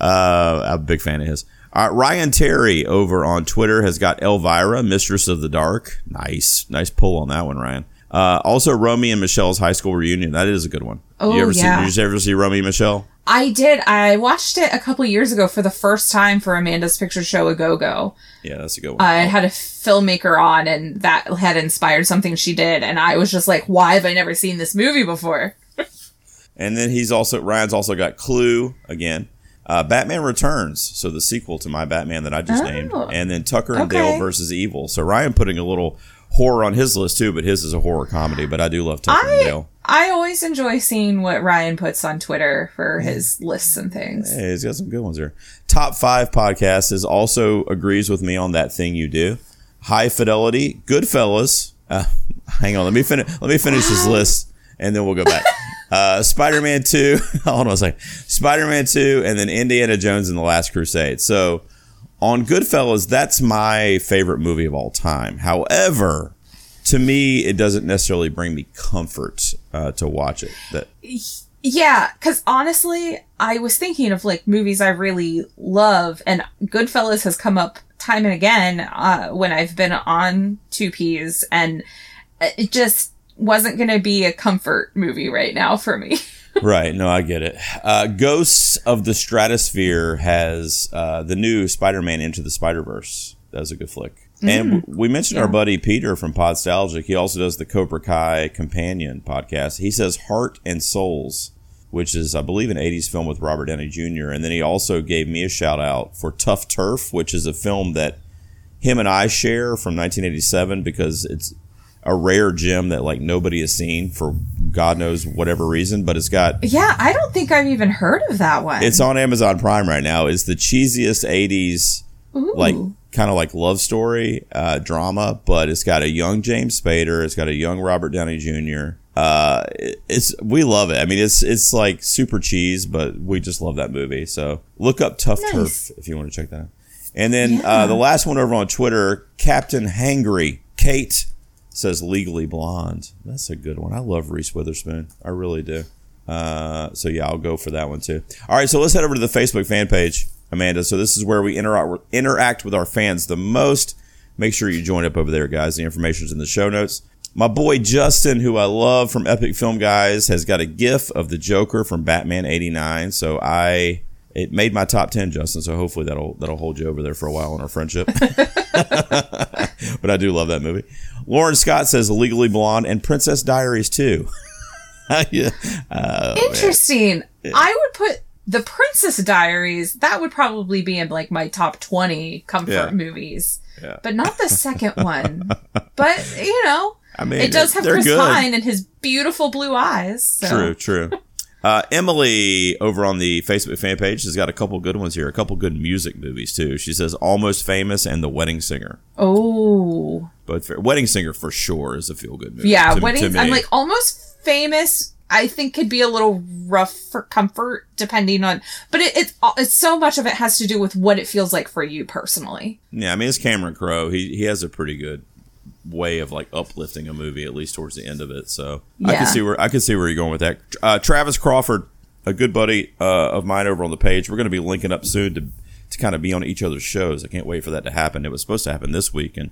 Uh, I'm a big fan of his. Right, Ryan Terry over on Twitter has got Elvira, Mistress of the Dark. Nice, nice pull on that one, Ryan. Uh, also, Romy and Michelle's high school reunion. That is a good one. Oh, you ever see? yeah. Did you ever see Romy and Michelle? I did. I watched it a couple years ago for the first time for Amanda's picture show, A Go Go. Yeah, that's a good one. I had a filmmaker on, and that had inspired something she did. And I was just like, why have I never seen this movie before? And then he's also Ryan's also got Clue again. Uh, Batman Returns, so the sequel to my Batman that I just Oh. named, and then Tucker and Okay. Dale versus Evil. So Ryan putting a little horror on his list too, but his is a horror comedy. But I do love Tucker and I Dale. I always enjoy seeing what Ryan puts on Twitter for his lists and things. Hey, he's got some good ones there. Top five podcast is also agrees with me on that thing you do. High fidelity, Goodfellas. Uh, hang on, let me finish. Let me finish his list, and then we'll go back. Uh, Spider-Man Two. hold on a second. Spider-Man Two, and then Indiana Jones and the Last Crusade. So on Goodfellas, that's my favorite movie of all time. However, to me, it doesn't necessarily bring me comfort uh, to watch it. That Yeah, because honestly, I was thinking of like movies I really love, and Goodfellas has come up time and again uh, when I've been on Two Peas, and it just wasn't going to be a comfort movie right now for me. right. No, I get it. Uh, Ghosts of the Stratosphere has uh, the new Spider-Man Into the Spider-Verse. That was a good flick. And Mm-hmm. we mentioned our buddy Peter from Podstalgic. He also does the Cobra Kai Companion podcast. He says Heart and Souls, which is, I believe, an 80s film with Robert Downey Jr. And then he also gave me a shout out for Tough Turf, which is a film that him and I share from 1987 because it's a rare gem that like nobody has seen for God knows whatever reason, but it's got Yeah, I don't think I've even heard of that one. it's on Amazon Prime right now. It's the cheesiest 80s like kind of like love story uh, drama, but it's got a young James Spader, it's got a young Robert Downey Jr. Uh, it's we love it. I mean, it's it's like super cheese, but we just love that movie. So look up Tough Nice. Turf if you want to check that out. And then uh, the last one over on Twitter, Captain Hangry, Kate says Legally Blonde. That's a good one. I love Reese Witherspoon. I really do. Uh, so yeah, I'll go for that one too. All right, so let's head over to the Facebook fan page, Amanda. So this is where we interact interact with our fans the most. Make sure you join up over there, guys. The information's in the show notes. My boy Justin, who I love from Epic Film Guys, has got a GIF of the Joker from Batman '89. So I it made my top ten, Justin. So hopefully that'll that'll hold you over there for a while in our friendship. but I do love that movie. Lauren Scott says Legally Blonde and Princess Diaries too. yeah. Uh, Interesting. I would put the Princess Diaries. That would probably be in like my top twenty comfort Yeah. movies, Yeah. but not the second one. But you know, I mean, it does have Chris good. Pine and his beautiful blue eyes. So. True, true. Uh, Emily over on the Facebook fan page has got a couple good ones here, a couple good music movies too. She says Almost Famous and The Wedding Singer. Oh, Both fair. Wedding Singer for sure is a feel good movie. yeah. to- weddings. to I'm like almost famous. I think could be a little rough for comfort, depending on. But it, it's it's so much of it has to do with what it feels like for you personally. Yeah, I mean it's Cameron Crowe. He he has a pretty good way of like uplifting a movie at least towards the end of it. So I can see where I can see where you're going with that. Uh, Travis Crawford, a good buddy uh, of mine over on the page. We're going to be linking up soon to to kind of be on each other's shows. I can't wait for that to happen. It was supposed to happen this week and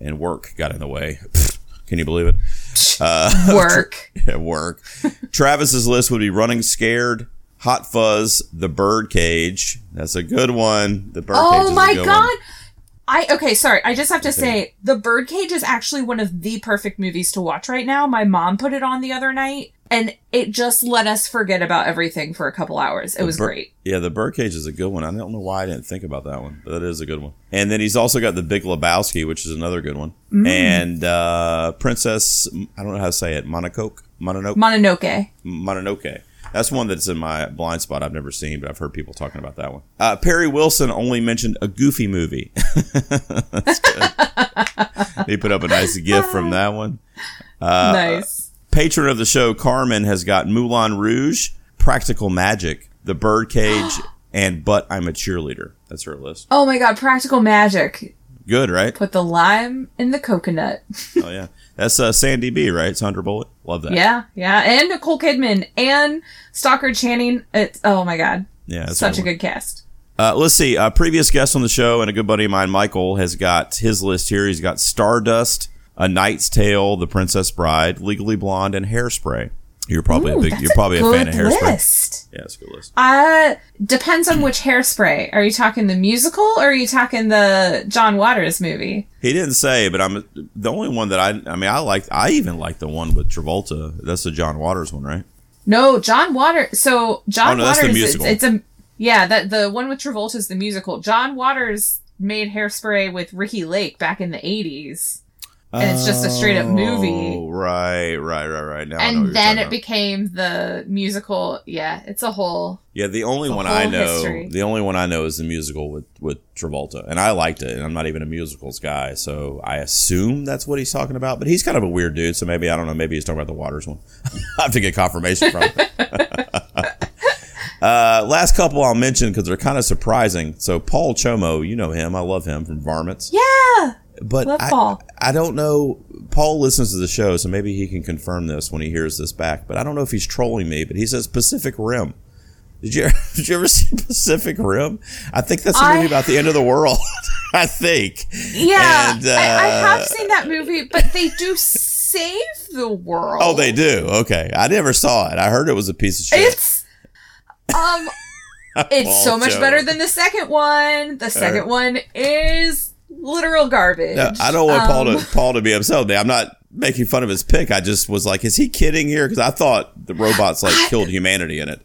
and work got in the way. Can you believe it? Work. at work. Travis's list would be Running Scared, Hot Fuzz, The Birdcage. That's a good one. The Birdcage. Oh is a my good god. one. I okay, sorry. I just have to say The Birdcage is actually one of the perfect movies to watch right now. My mom put it on the other night and it just let us forget about everything for a couple hours. It was Bir- great. Yeah, the Birdcage is a good one. I don't know why I didn't think about that one, but that is a good one. And then he's also got the Big Lebowski, which is another good one. Mm. And uh, Princess, I don't know how to say it, Mononoke, Mononoke, Mononoke. Mononoke. That's one that's in my blind spot. I've never seen, but I've heard people talking about that one. Uh, Perry Wilson only mentioned a Goofy movie. That's good. he put up a nice gift from that one. Uh, nice. Patron of the show, Carmen, has got Moulin Rouge, Practical Magic, The Birdcage, and But I'm a Cheerleader. That's her list. Oh my god, practical magic. Good, right? Put the lime in the coconut. Oh, yeah. That's uh, Sandy B, right? Sandra Bullock. Love that. Yeah, yeah. And Nicole Kidman and Stockard Channing. It's oh my god. Yeah, Such a good cast. Uh, let's see. A previous guest on the show and a good buddy of mine, Michael, has got his list here. He's got Stardust, A Knight's Tale, The Princess Bride, Legally Blonde, and Hairspray. You're probably Ooh, a big. You're probably a, good fan of Hairspray. list. Yeah, it's a good list. Uh depends on which hairspray. Are you talking the musical or are you talking the John Waters movie? He didn't say, but I'm the only one that I. I mean, I like. I even like the one with Travolta. That's the John Waters one, right? No, John Waters. So John Oh, no, that's the Waters. musical. It's, it's a yeah. That the one with Travolta is the musical. John Waters made Hairspray with Ricki Lake back in the eighties, and it's just a straight up movie. Oh, right, right, right, right. Now I know what And then it about. became the musical. Yeah, it's a whole. Yeah, the only one I know, history. the only one I know is the musical with with Travolta, and I liked it. And I'm not even a musicals guy, so I assume that's what he's talking about. But he's kind of a weird dude, so maybe I don't know. Maybe he's talking about the Waters one. I have to get confirmation from. him. uh, last couple I'll mention because they're kind of surprising. So Paul Csomo, you know him. I love him from Varmints. Yeah, But Love I, Paul. I don't know. Paul listens to the show, so maybe he can confirm this when he hears this back. But I don't know if he's trolling me. But he says Pacific Rim. Did you did you ever see Pacific Rim? I think that's a movie I- about the end of the world. I think. yeah. And, I, I uh, have seen that movie, but they do save the world. Oh, they do. Okay, I never saw it. I heard it was a piece of shit. It's um, it's so much better than the second one. The second one is literal garbage. No, I don't want Paul Um, to Paul to be upset with me. I'm not making fun of his pick. I just was like, is he kidding here? Because I thought the robots like killed humanity in it.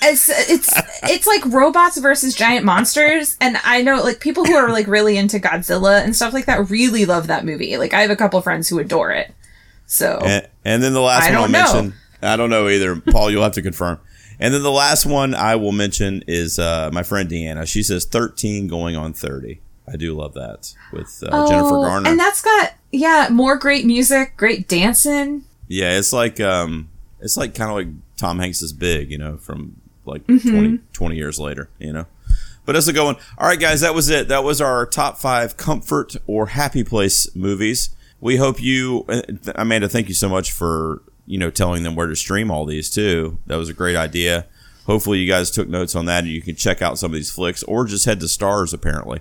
It's it's it's like robots versus giant monsters, and I know like people who are like really into Godzilla and stuff like that really love that movie. Like I have a couple friends who adore it. So And, and then the last I one I'll mention, I don't know either. Paul, you'll have to confirm. And then the last one I will mention is uh, my friend Deanna. She says 13 going on 30. I do love that with uh, Jennifer Oh, Garner. and that's got yeah more great music, great dancing. yeah, it's like um, it's like kind of like Tom Hanks is Big, you know, from like Mm-hmm. 20, 20 years later, you know. But that's a good one. All right, guys, that was it. That was our top five comfort or happy place movies. We hope you, uh, Amanda. Thank you so much for you know telling them where to stream all these too. That was a great idea. Hopefully, you guys took notes on that, and you can check out some of these flicks, or just head to Starz. Apparently,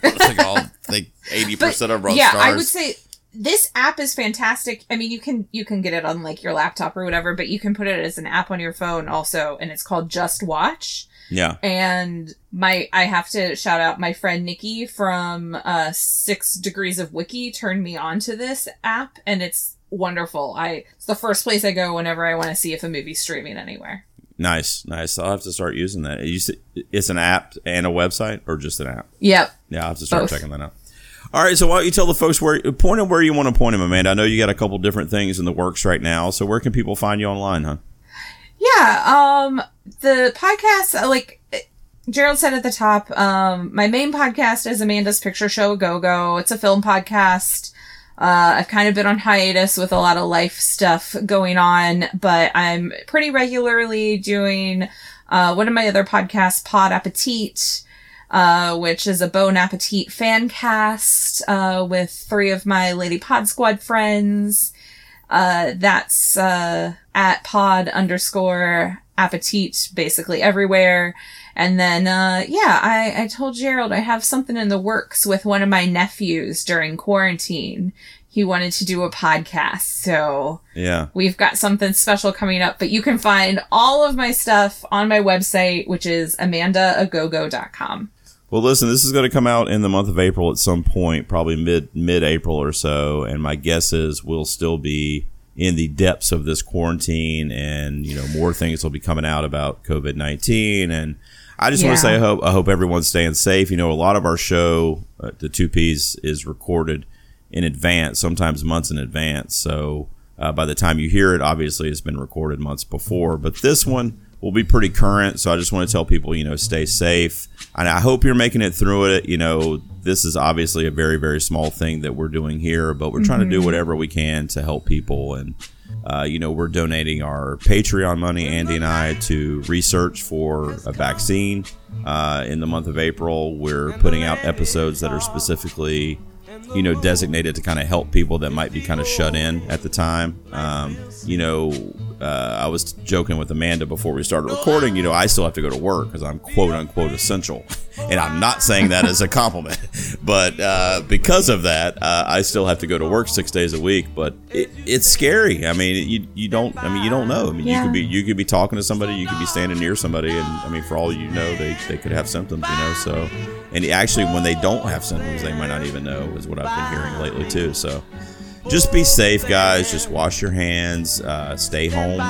Think all think eighty percent of on yeah, Starz. I would say this app is fantastic. I mean, you can you can get it on like your laptop or whatever, but you can put it as an app on your phone also, and it's called JustWatch. yeah. And my I have to shout out my friend Nikki from uh Six Degrees of Wiki turned me onto this app, and it's wonderful. I it's the first place I go whenever I want to see if a movie's streaming anywhere. Nice, nice. I'll have to start using that. You It's an app and a website, or just an app? Yep. Yeah, I'll have to start Both. checking that out. All right, so why don't you tell the folks where point them where you want to point them, Amanda? I know you got a couple different things in the works right now. So where can people find you online, huh? Yeah, um the podcast uh, like Gerald said at the top, um my main podcast is Amanda's Picture Show Go Go. It's a film podcast. Uh, I've kind of been on hiatus with a lot of life stuff going on, but I'm pretty regularly doing uh, one of my other podcasts, Pod Appetit, uh, which is a Bon Appetit fan cast uh, with three of my Lady Pod Squad friends. Uh, that's uh, at pod underscore appetit basically everywhere. And then, uh, yeah, I, I told Gerald I have something in the works with one of my nephews during quarantine. He wanted to do a podcast. So Yeah. we've got something special coming up, but you can find all of my stuff on my website, which is amandaagogo.com. Well, listen, this is going to come out in the month of April at some point, probably mid mid April or so, and my guess is we'll still be in the depths of this quarantine, and you know more things will be coming out about COVID nineteen. And I just want to say, I hope I hope everyone's staying safe. You know, a lot of our show, uh, the Two Peas, is recorded in advance, sometimes months in advance. So uh, by the time you hear it, obviously it's been recorded months before. But this one will be pretty current. So I just want to tell people, you know, stay safe. And I hope you're making it through it. You know, this is obviously a very, very small thing that we're doing here, but we're trying to do whatever we can to help people. And, uh, you know, we're donating our Patreon money, Andy and I, to research for a vaccine. Uh, in the month of April, we're putting out episodes that are specifically you know, designated to kind of help people that might be kind of shut in at the time. Um, you know, uh, I was joking with Amanda before we started recording. You know, I still have to go to work because I'm quote unquote essential, and I'm not saying that as a compliment, but uh, because of that, uh, I still have to go to work six days a week. But it, it's scary. I mean, you you don't. I mean, you don't know. I mean, you could be you could be talking to somebody, you could be standing near somebody, and I mean, for all you know, they they could have symptoms. You know, so and actually, when they don't have symptoms, they might not even know. Is what I've been hearing lately too. So just be safe, guys. Just wash your hands. Uh, stay home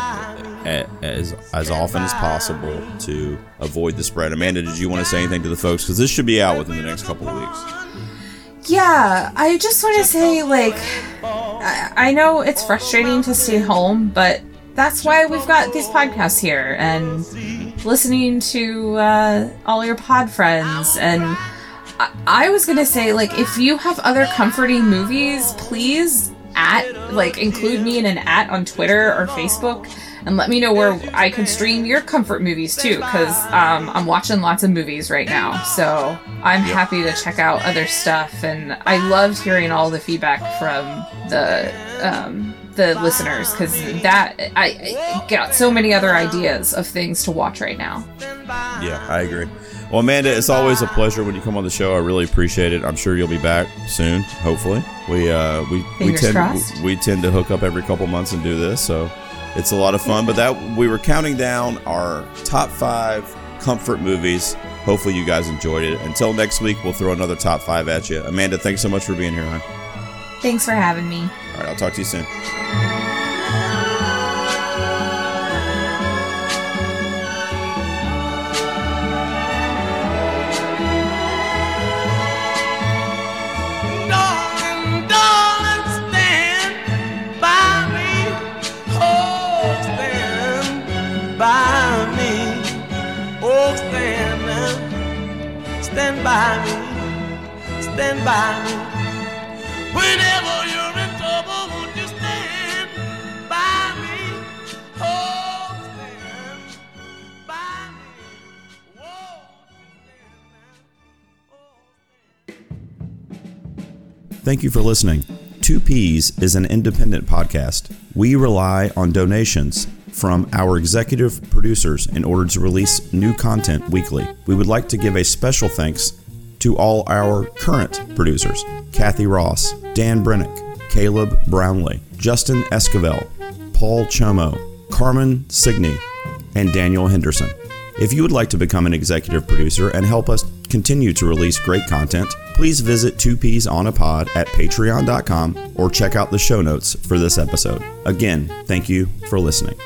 as as often as possible to avoid the spread. Amanda, did you want to say anything to the folks? Because this should be out within the next couple of weeks. Yeah, I just want to say, like, I, I know it's frustrating to stay home, but that's why we've got these podcasts here and listening to uh, all your pod friends. And I, I was gonna say, like, if you have other comforting movies, please at like include me in an at on Twitter or Facebook. And let me know where I can stream your comfort movies too, because um, I'm watching lots of movies right now. So I'm happy to check out other stuff, and I loved hearing all the feedback from the um, the listeners because that I, I got so many other ideas of things to watch right now. Yeah, I agree. Well, Amanda, it's always a pleasure when you come on the show. I really appreciate it. I'm sure you'll be back soon. Hopefully, we uh, we we tend crossed. we tend to hook up every couple months and do this, so it's a lot of fun. But that we were counting down our top five comfort movies. Hopefully, you guys enjoyed it. Until next week, we'll throw another top five at you. Amanda, thanks so much for being here, hon. Thanks for having me. All right, I'll talk to you soon. Stand by me. Whenever you're in trouble, won't you stand by me? Oh, stand by me. Thank you for listening. Two Peas is an independent podcast. We rely on donations from our executive producers in order to release new content weekly. We would like to give a special thanks to all our current producers Cathey Ross, Dan Brenic, Caleb Brownley, Justin Esquivel, Paul Csomo, Carmen Signey, and Daniel Henderson. If you would like to become an executive producer and help us continue to release great content, please visit Two Peas on a Pod at patreon.com or check out the show notes for this episode. Again, thank you for listening.